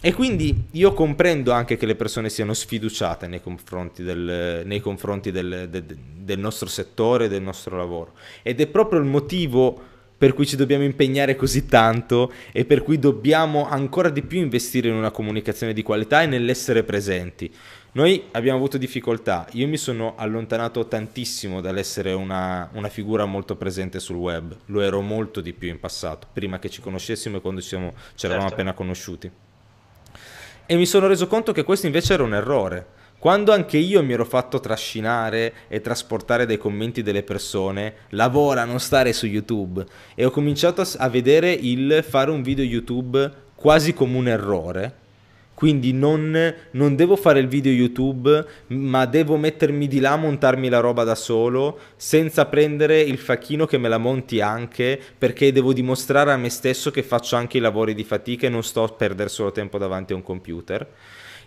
E quindi io comprendo anche che le persone siano sfiduciate nei confronti del, nei confronti del, del, del nostro settore, del nostro lavoro. Ed è proprio il motivo per cui ci dobbiamo impegnare così tanto e per cui dobbiamo ancora di più investire in una comunicazione di qualità e nell'essere presenti. Noi abbiamo avuto difficoltà, io mi sono allontanato tantissimo dall'essere una, una, figura molto presente sul web, lo ero molto di più in passato, prima che ci conoscessimo e quando ci, siamo, ci eravamo certo. appena conosciuti. E mi sono reso conto che questo invece era un errore. Quando anche io mi ero fatto trascinare e trasportare dai commenti delle persone, lavora, non stare su YouTube, e ho cominciato a vedere il fare un video YouTube quasi come un errore, quindi non, non, devo fare il video YouTube, ma devo mettermi di là, montarmi la roba da solo, senza prendere il facchino che me la monti anche, perché devo dimostrare a me stesso che faccio anche i lavori di fatica e non sto a perdere solo tempo davanti a un computer.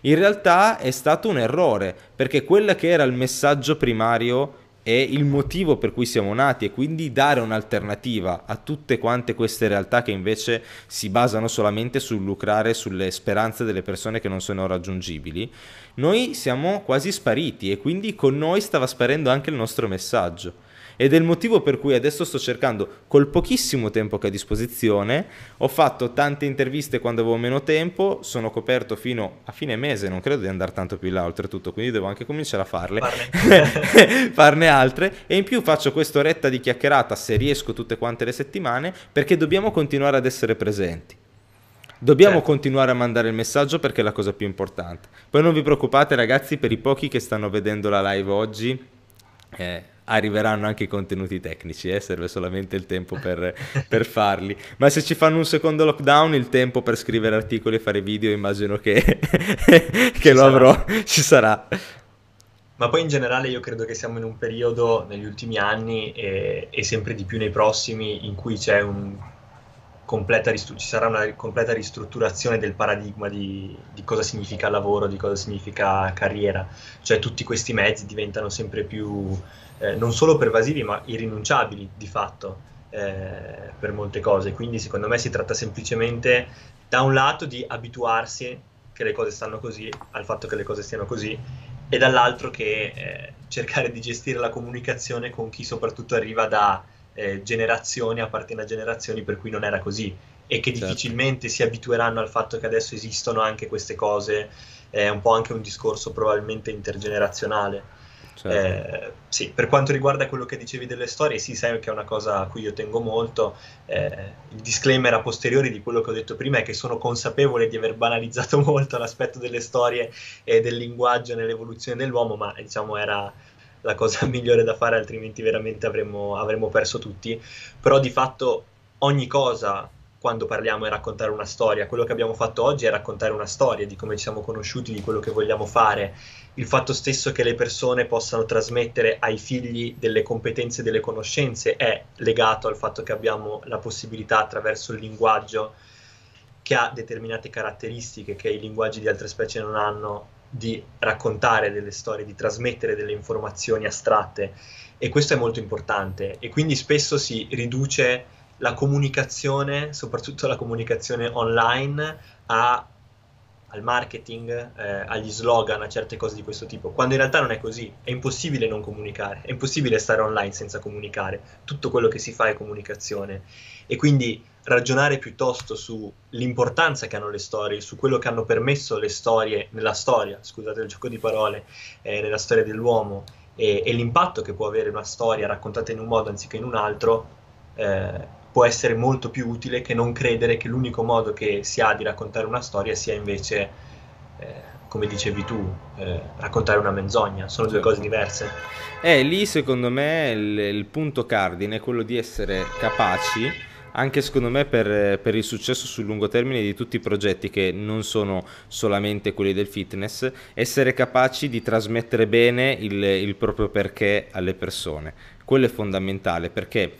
In realtà è stato un errore, perché quello che era il messaggio primario è il motivo per cui siamo nati e quindi dare un'alternativa a tutte quante queste realtà che invece si basano solamente sul lucrare sulle speranze delle persone che non sono raggiungibili, noi siamo quasi spariti e quindi con noi stava sparendo anche il nostro messaggio ed è il motivo per cui adesso sto cercando, col pochissimo tempo che ho a disposizione, ho fatto tante interviste quando avevo meno tempo, sono coperto fino a fine mese, non credo di andare tanto più là oltretutto, quindi devo anche cominciare a farle, farne, farne altre e in più faccio quest'oretta di chiacchierata se riesco tutte quante le settimane perché dobbiamo continuare ad essere presenti. Dobbiamo certo. continuare a mandare il messaggio perché è la cosa più importante. Poi non vi preoccupate ragazzi per i pochi che stanno vedendo la live oggi. Eh, arriveranno anche i contenuti tecnici, eh? serve solamente il tempo per, per, farli. Ma se ci fanno un secondo lockdown, il tempo per scrivere articoli e fare video, immagino che, che lo sarà. avrò, ci sarà. Ma poi in generale io credo che siamo in un periodo negli ultimi anni e, e sempre di più nei prossimi in cui c'è un Ristru- ci sarà una completa ristrutturazione del paradigma di, di, cosa significa lavoro, di cosa significa carriera, cioè tutti questi mezzi diventano sempre più eh, non solo pervasivi ma irrinunciabili di fatto eh, per molte cose, quindi secondo me si tratta semplicemente da un lato di abituarsi che le cose stanno così, al fatto che le cose stiano così, e dall'altro che eh, cercare di gestire la comunicazione con chi soprattutto arriva da eh, generazioni, appartiene a generazioni per cui non era così e che certo. difficilmente si abitueranno al fatto che adesso esistono anche queste cose, è un po' anche un discorso probabilmente intergenerazionale. Certo. Eh, sì, per quanto riguarda quello che dicevi delle storie, sì, sai che è una cosa a cui io tengo molto. Eh, il disclaimer a posteriori di quello che ho detto prima è che sono consapevole di aver banalizzato molto l'aspetto delle storie e del linguaggio nell'evoluzione dell'uomo, ma diciamo era la cosa migliore da fare, altrimenti veramente avremmo, avremmo perso tutti. Però di fatto ogni cosa quando parliamo è raccontare una storia. Quello che abbiamo fatto oggi è raccontare una storia di come ci siamo conosciuti, di quello che vogliamo fare. Il fatto stesso che le persone possano trasmettere ai figli delle competenze e delle conoscenze è legato al fatto che abbiamo la possibilità attraverso il linguaggio che ha determinate caratteristiche che i linguaggi di altre specie non hanno di raccontare delle storie, di trasmettere delle informazioni astratte. E questo è molto importante. E quindi spesso si riduce la comunicazione, soprattutto la comunicazione online, a, al marketing, eh, agli slogan, a certe cose di questo tipo, quando in realtà non è così, è impossibile non comunicare, è impossibile stare online senza comunicare, tutto quello che si fa è comunicazione. E quindi ragionare piuttosto sull'importanza che hanno le storie, su quello che hanno permesso le storie nella storia, scusate il gioco di parole, eh, nella storia dell'uomo e, e, l'impatto che può avere una storia raccontata in un modo anziché in un altro, eh, può essere molto più utile che non credere che l'unico modo che si ha di raccontare una storia sia invece eh, come dicevi tu, eh, raccontare una menzogna, sono due cose diverse. Eh, lì secondo me il, il punto cardine è quello di essere capaci anche secondo me per, per, il successo sul lungo termine di tutti i progetti che non sono solamente quelli del fitness, essere capaci di trasmettere bene il, il proprio perché alle persone. Quello è fondamentale perché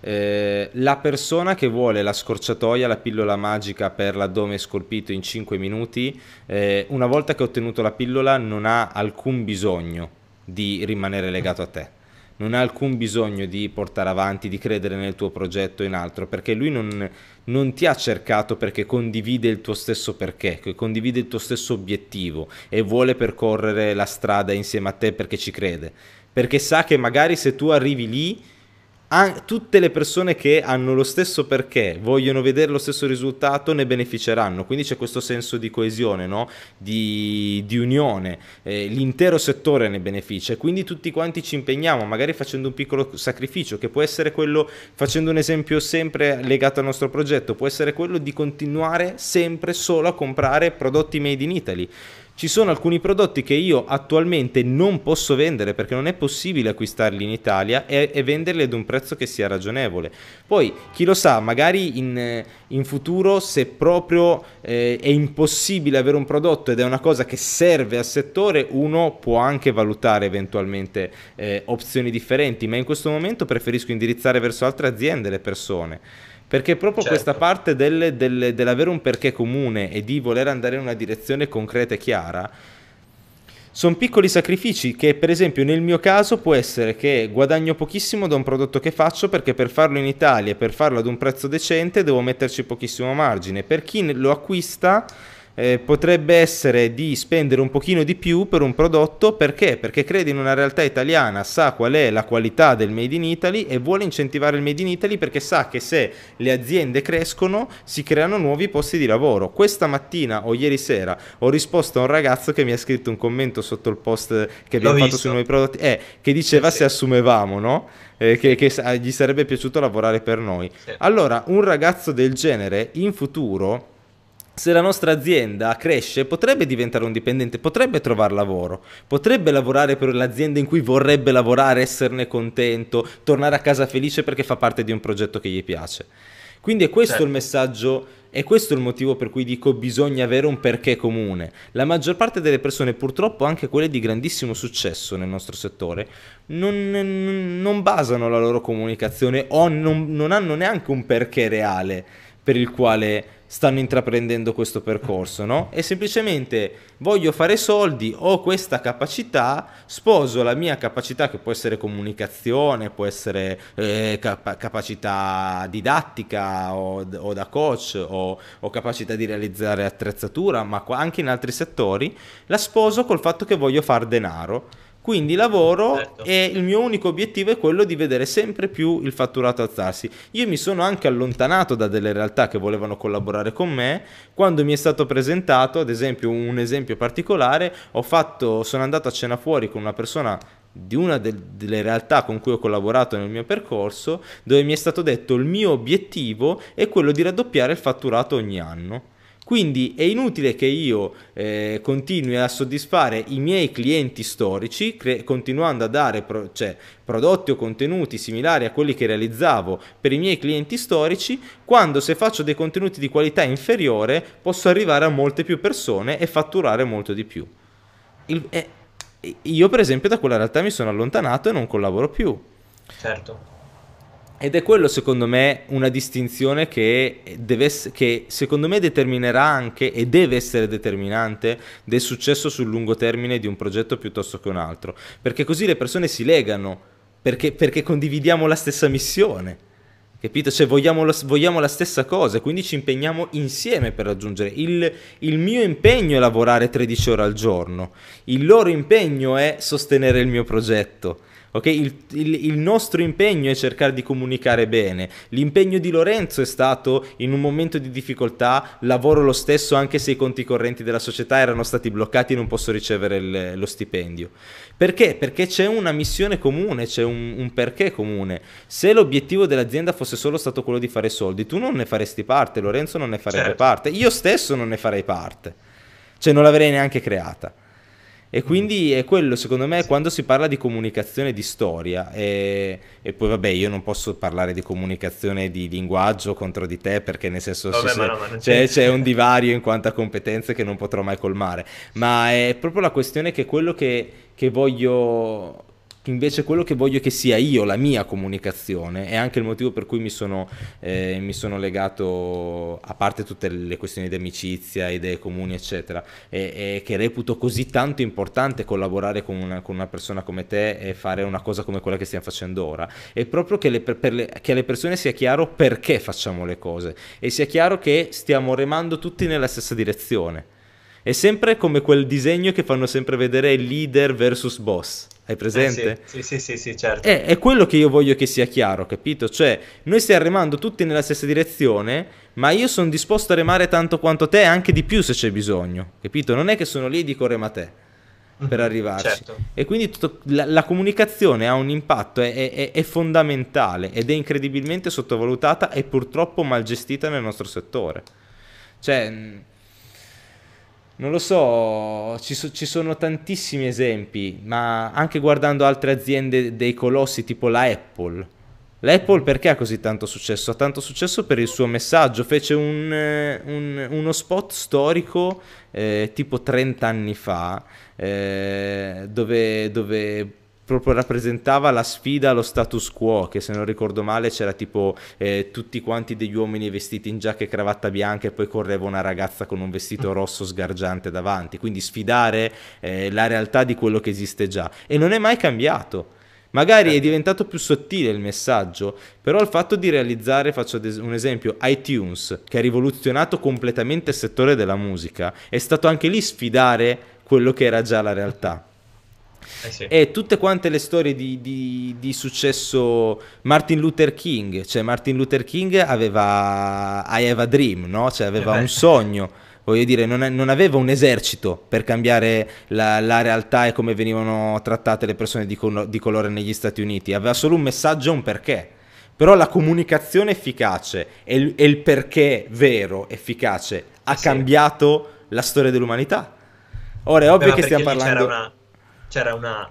eh, la persona che vuole la scorciatoia, la pillola magica per l'addome scolpito in 5 minuti, eh, una volta che ha ottenuto la pillola non ha alcun bisogno di rimanere legato a te. Non ha alcun bisogno di portare avanti, di credere nel tuo progetto in altro, perché lui non, non, ti ha cercato perché condivide il tuo stesso perché, condivide il tuo stesso obiettivo e vuole percorrere la strada insieme a te perché ci crede, perché sa che magari se tu arrivi lì tutte le persone che hanno lo stesso perché, vogliono vedere lo stesso risultato, ne beneficeranno. Quindi c'è questo senso di coesione, no? di, di, unione. Eh, l'intero settore ne beneficia e quindi tutti quanti ci impegniamo, magari facendo un piccolo sacrificio, che può essere quello, facendo un esempio sempre legato al nostro progetto, può essere quello di continuare sempre solo a comprare prodotti made in Italy ci sono alcuni prodotti che io attualmente non posso vendere perché non è possibile acquistarli in Italia e, e venderli ad un prezzo che sia ragionevole. Poi, chi lo sa, magari in, in futuro se proprio eh, è impossibile avere un prodotto ed è una cosa che serve al settore, uno può anche valutare eventualmente eh, opzioni differenti, ma in questo momento preferisco indirizzare verso altre aziende le persone. Perché proprio certo. questa parte del, del, dell'avere un perché comune e di voler andare in una direzione concreta e chiara sono piccoli sacrifici che per esempio nel mio caso può essere che guadagno pochissimo da un prodotto che faccio perché per farlo in Italia e per farlo ad un prezzo decente devo metterci pochissimo margine. Per chi lo acquista eh, potrebbe essere di spendere un pochino di più per un prodotto perché? Perché crede in una realtà italiana, sa qual è la qualità del Made in Italy e vuole incentivare il Made in Italy perché sa che se le aziende crescono si creano nuovi posti di lavoro. Questa mattina o ieri sera ho risposto a un ragazzo che mi ha scritto un commento sotto il post che abbiamo fatto sui nuovi prodotti, eh, che diceva sì. se assumevamo, no? Eh, che, che, gli sarebbe piaciuto lavorare per noi. Sì. Allora, un ragazzo del genere in futuro se la nostra azienda cresce, potrebbe diventare un dipendente, potrebbe trovare lavoro, potrebbe lavorare per l'azienda in cui vorrebbe lavorare, esserne contento, tornare a casa felice perché fa parte di un progetto che gli piace. Quindi è questo certo. il messaggio e questo è il motivo per cui dico bisogna avere un perché comune. La maggior parte delle persone, purtroppo anche quelle di grandissimo successo nel nostro settore, non, non basano la loro comunicazione o non, non hanno neanche un perché reale per il quale stanno intraprendendo questo percorso, no? E semplicemente voglio fare soldi, ho questa capacità, sposo la mia capacità che può essere comunicazione, può essere eh, cap- capacità didattica o, o da coach o, o, capacità di realizzare attrezzatura, ma anche in altri settori, la sposo col fatto che voglio fare denaro quindi lavoro certo. e il mio unico obiettivo è quello di vedere sempre più il fatturato alzarsi. Io mi sono anche allontanato da delle realtà che volevano collaborare con me quando mi è stato presentato, ad esempio un esempio particolare, ho fatto, sono andato a cena fuori con una persona di una de- delle realtà con cui ho collaborato nel mio percorso, dove mi è stato detto il mio obiettivo è quello di raddoppiare il fatturato ogni anno. Quindi è inutile che io eh, continui a soddisfare i miei clienti storici, cre- continuando a dare pro- cioè, prodotti o contenuti similari a quelli che realizzavo per i miei clienti storici, quando se faccio dei contenuti di qualità inferiore posso arrivare a molte più persone e fatturare molto di più. Il, eh, io per esempio da quella realtà mi sono allontanato e non collaboro più. Certo. Ed è quello secondo me una distinzione che, deve, che, secondo me determinerà anche e deve essere determinante del successo sul lungo termine di un progetto piuttosto che un altro, perché così le persone si legano, perché, perché condividiamo la stessa missione, capito? Cioè vogliamo, lo, vogliamo, la stessa cosa, quindi ci impegniamo insieme per raggiungere. Il, il mio impegno è lavorare 13 ore al giorno, il loro impegno è sostenere il mio progetto. Okay? Il, il, il, nostro impegno è cercare di comunicare bene. L'impegno di Lorenzo è stato in un momento di difficoltà, lavoro lo stesso anche se i conti correnti della società erano stati bloccati e non posso ricevere il, lo stipendio. Perché? Perché c'è una missione comune, c'è un, un perché comune. Se l'obiettivo dell'azienda fosse solo stato quello di fare soldi, tu non ne faresti parte, Lorenzo non ne farebbe certo. parte, io stesso non ne farei parte. cioè non l'avrei neanche creata. E quindi è quello, secondo me, quando si parla di comunicazione di storia, e, e, poi vabbè, io non posso parlare di comunicazione di linguaggio contro di te, perché nel senso vabbè, se, no, c'è, c'è, un divario in quanto a competenze che non potrò mai colmare, ma è proprio la questione che quello che, che voglio invece quello che voglio che sia io, la mia comunicazione, è anche il motivo per cui mi sono, eh, mi sono legato, a parte tutte le questioni di amicizia, idee comuni, eccetera, e, e che reputo così tanto importante collaborare con una, con una, persona come te e fare una cosa come quella che stiamo facendo ora, è proprio che, le, le, che alle persone sia chiaro perché facciamo le cose e sia chiaro che stiamo remando tutti nella stessa direzione. È sempre come quel disegno che fanno sempre vedere leader versus boss. Hai presente? Eh sì, sì, sì, sì, certo. È, è, quello che io voglio che sia chiaro, capito? Cioè, noi stiamo remando tutti nella stessa direzione, ma io sono disposto a remare tanto quanto te, anche di più se c'è bisogno, capito? Non è che sono lì e dico rema te per mhm, arrivarci. Certo. E quindi tutto, la, la, comunicazione ha un impatto, è, è, è, fondamentale ed è incredibilmente sottovalutata e purtroppo mal gestita nel nostro settore. Cioè non lo so, ci, so, ci, sono tantissimi esempi, ma anche guardando altre aziende dei colossi tipo la Apple. L'Apple perché ha così tanto successo? Ha tanto successo per il suo messaggio, fece un, eh, un, uno spot storico eh, tipo 30 anni fa eh, dove, dove proprio rappresentava la sfida allo status quo, che se non ricordo male c'era tipo eh, tutti quanti degli uomini vestiti in giacca e cravatta bianca e poi correva una ragazza con un vestito rosso sgargiante davanti, quindi sfidare eh, la realtà di quello che esiste già e non è mai cambiato. Magari è certo. diventato più sottile il messaggio, però il fatto di realizzare, faccio un esempio, iTunes, che ha rivoluzionato completamente il settore della musica, è stato anche lì sfidare quello che era già la realtà. Eh sì. E tutte quante le storie di, di, di, successo Martin Luther King, cioè Martin Luther King aveva I have a dream, no? cioè aveva eh un sogno, voglio dire, non, non, aveva un esercito per cambiare la, la, realtà e come venivano trattate le persone di, di colore negli Stati Uniti, aveva solo un messaggio e un perché. Però la comunicazione efficace e il, e il perché vero, efficace, ha eh sì. cambiato la storia dell'umanità. Ora è ovvio Beh, che stiamo parlando... C'era una c'era una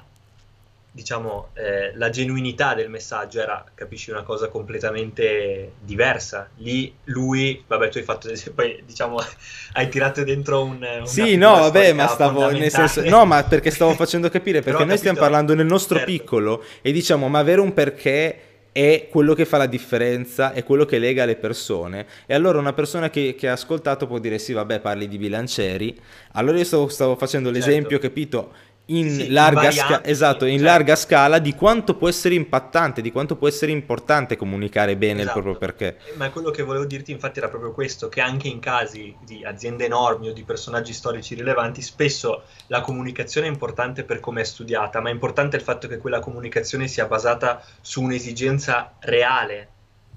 diciamo, eh, la genuinità del messaggio era, capisci, una cosa completamente diversa. Lì lui, vabbè, tu hai fatto, poi diciamo, hai tirato dentro un... Sì, no, vabbè, ma stavo, nel senso, no, ma perché stavo facendo capire, perché noi capito, stiamo parlando nel nostro certo. piccolo e diciamo, ma avere un perché è quello che fa la differenza, è quello che lega le persone. E allora una persona che, che ha ascoltato può dire sì, vabbè, parli di bilancieri. Allora io stavo, stavo facendo l'esempio, certo. capito? In, sì, larga, sca- esatto, in certo. larga scala di quanto può essere impattante, di quanto può essere importante comunicare bene esatto. il proprio perché. Ma quello che volevo dirti infatti era proprio questo, che anche in casi di aziende enormi o di personaggi storici rilevanti, spesso la comunicazione è importante per come è studiata, ma è importante il fatto che quella comunicazione sia basata su un'esigenza reale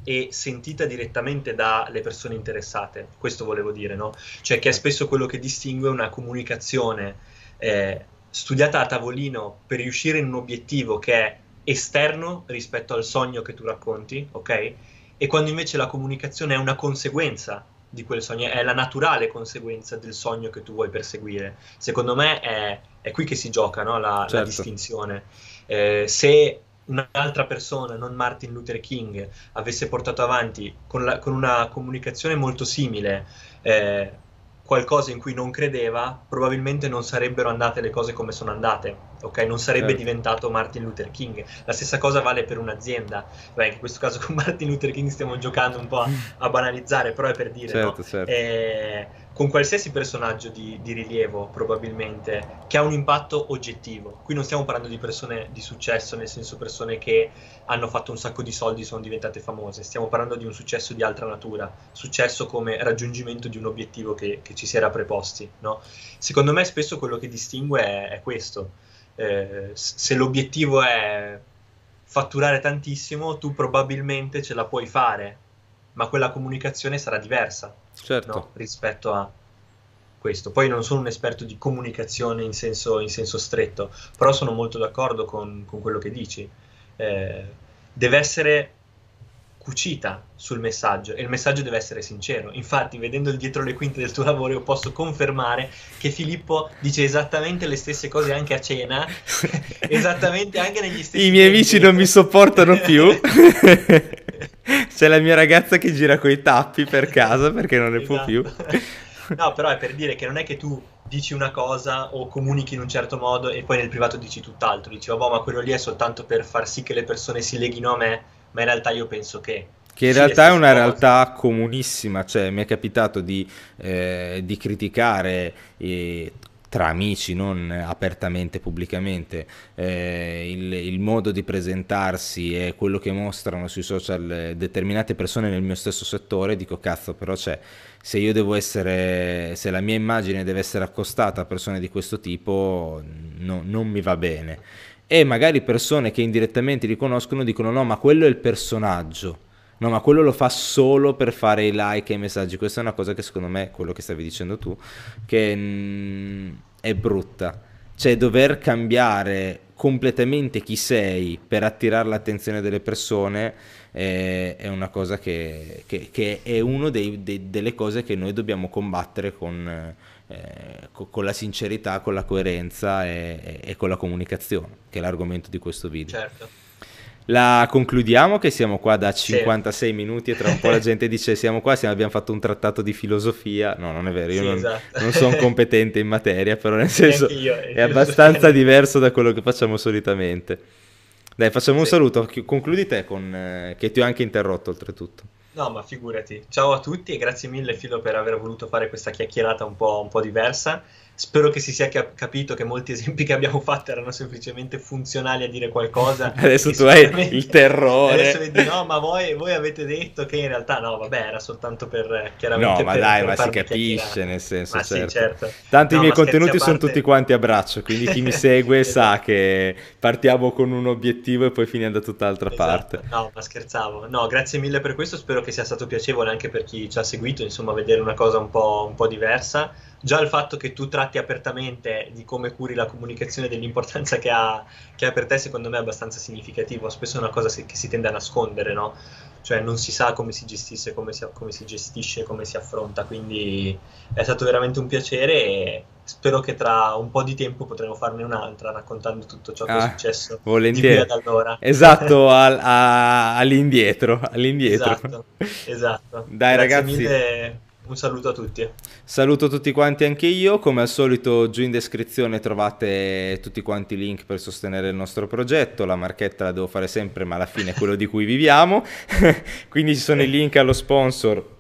e sentita direttamente dalle persone interessate. Questo volevo dire, no? Cioè che è spesso quello che distingue una comunicazione eh, studiata a tavolino per riuscire in un obiettivo che è esterno rispetto al sogno che tu racconti, ok? E quando invece la comunicazione è una conseguenza di quel sogno, è la naturale conseguenza del sogno che tu vuoi perseguire. Secondo me è, è qui che si gioca no? la, certo. la, distinzione. Eh, se un'altra persona, non Martin Luther King, avesse portato avanti con, la, con una comunicazione molto simile, eh, qualcosa in cui non credeva, probabilmente non sarebbero andate le cose come sono andate, ok? Non sarebbe certo. diventato Martin Luther King. La stessa cosa vale per un'azienda. Beh, in questo caso con Martin Luther King stiamo giocando un po' a, a banalizzare, però è per dire, certo, no? certo. Eh, con qualsiasi personaggio di, di, rilievo, probabilmente, che ha un impatto oggettivo. Qui non stiamo parlando di persone di successo, nel senso persone che hanno fatto un sacco di soldi e sono diventate famose, stiamo parlando di un successo di altra natura, successo come raggiungimento di un obiettivo che, che ci si era preposti. No? Secondo me spesso quello che distingue è, è questo. Eh, se l'obiettivo è fatturare tantissimo, tu probabilmente ce la puoi fare, ma quella comunicazione sarà diversa certo. no? rispetto a questo. Poi non sono un esperto di comunicazione in senso, in senso stretto, però sono molto d'accordo con, con quello che dici. Eh, deve essere cucita sul messaggio e il messaggio deve essere sincero. Infatti, vedendo il dietro le quinte del tuo lavoro, io posso confermare che Filippo dice esattamente le stesse cose anche a cena, esattamente anche negli stessi I miei amici non mi sopportano più. C'è la mia ragazza che gira coi tappi per casa perché non ne esatto. può più. no, però è per dire che non è che tu dici una cosa o comunichi in un certo modo e poi nel privato dici tutt'altro. Dici, vabbè, ma quello lì è soltanto per far sì che le persone si leghino a me, ma in realtà io penso che... Che in realtà è una realtà comunissima, cioè mi è capitato di, eh, di criticare eh, tra amici, non apertamente, pubblicamente, eh, il, il, modo di presentarsi e quello che mostrano sui social determinate persone nel mio stesso settore, dico cazzo, però c'è se io devo essere, se la mia immagine deve essere accostata a persone di questo tipo, no, non mi va bene. E magari persone che indirettamente li conoscono dicono no, ma quello è il personaggio. No, ma quello lo fa solo per fare i like e i messaggi. Questa è una cosa che secondo me, quello che stavi dicendo tu, che mm, è brutta. Cioè dover cambiare completamente chi sei per attirare l'attenzione delle persone è, è una cosa che, che, che è una delle cose che noi dobbiamo combattere con, eh, con la sincerità, con la coerenza e, e, con la comunicazione, che è l'argomento di questo video. Certo. La concludiamo che siamo qua da 56 sì. minuti e tra un po' la gente dice siamo qua, siamo, abbiamo fatto un trattato di filosofia. No, non è vero, io sì, non, esatto. non, sono competente in materia, però nel senso io, è abbastanza diverso da quello che facciamo solitamente. Dai, facciamo un saluto. Concludi te con, eh, che ti ho anche interrotto oltretutto. No, ma figurati. Ciao a tutti e grazie mille Filo per aver voluto fare questa chiacchierata un po', un po diversa. Spero che si sia cap- capito che molti esempi che abbiamo fatto erano semplicemente funzionali a dire qualcosa. Adesso tu hai il terrore. Adesso vedi, no, ma voi, voi, avete detto che in realtà no, vabbè, era soltanto per chiaramente. No, ma per, dai, per ma si capisce nel senso. Ma certo. Sì, certo. Tanto no, i miei contenuti parte... sono tutti quanti a braccio, quindi chi mi segue esatto. sa che partiamo con un obiettivo e poi finiamo da tutt'altra esatto. parte. No, ma scherzavo. No, grazie mille per questo. Spero che sia stato piacevole anche per chi ci ha seguito, insomma, vedere una cosa un po', un po diversa già il fatto che tu tratti apertamente di come curi la comunicazione, dell'importanza che ha, che ha per te, secondo me è abbastanza significativo. Spesso è una cosa che si tende a nascondere, no? Cioè non si sa come si gestisce, come si, come si gestisce, come si affronta. Quindi è stato veramente un piacere e spero che tra un po' di tempo potremo farne un'altra raccontando tutto ciò che ah, è successo volentieri. ad allora. Esatto, al, a, all'indietro, all'indietro. Esatto, esatto. Dai Grazie ragazzi. Mille un saluto a tutti. Saluto tutti quanti anche io, come al solito giù in descrizione trovate tutti quanti i link per sostenere il nostro progetto, la marchetta la devo fare sempre ma alla fine è quello di cui viviamo, quindi ci sono i link allo sponsor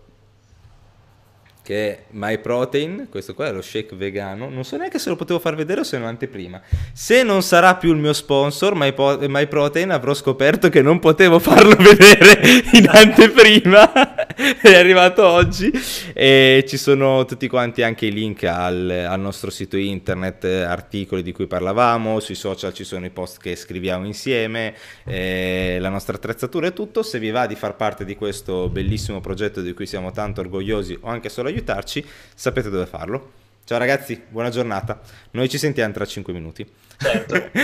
che è MyProtein, questo qua è lo shake vegano, non so neanche se lo potevo far vedere o se è un'anteprima. Se non sarà più il mio sponsor, MyProtein, avrò scoperto che non potevo farlo vedere in anteprima, è arrivato oggi. E ci sono tutti quanti anche i link al, al nostro sito internet, articoli di cui parlavamo, sui social ci sono i post che scriviamo insieme, eh, la nostra attrezzatura e tutto, se vi va di far parte di questo bellissimo progetto di cui siamo tanto orgogliosi o anche solo aiutati, aiutarci, sapete dove farlo. Ciao ragazzi, buona giornata. Noi ci sentiamo tra 5 minuti. Certo.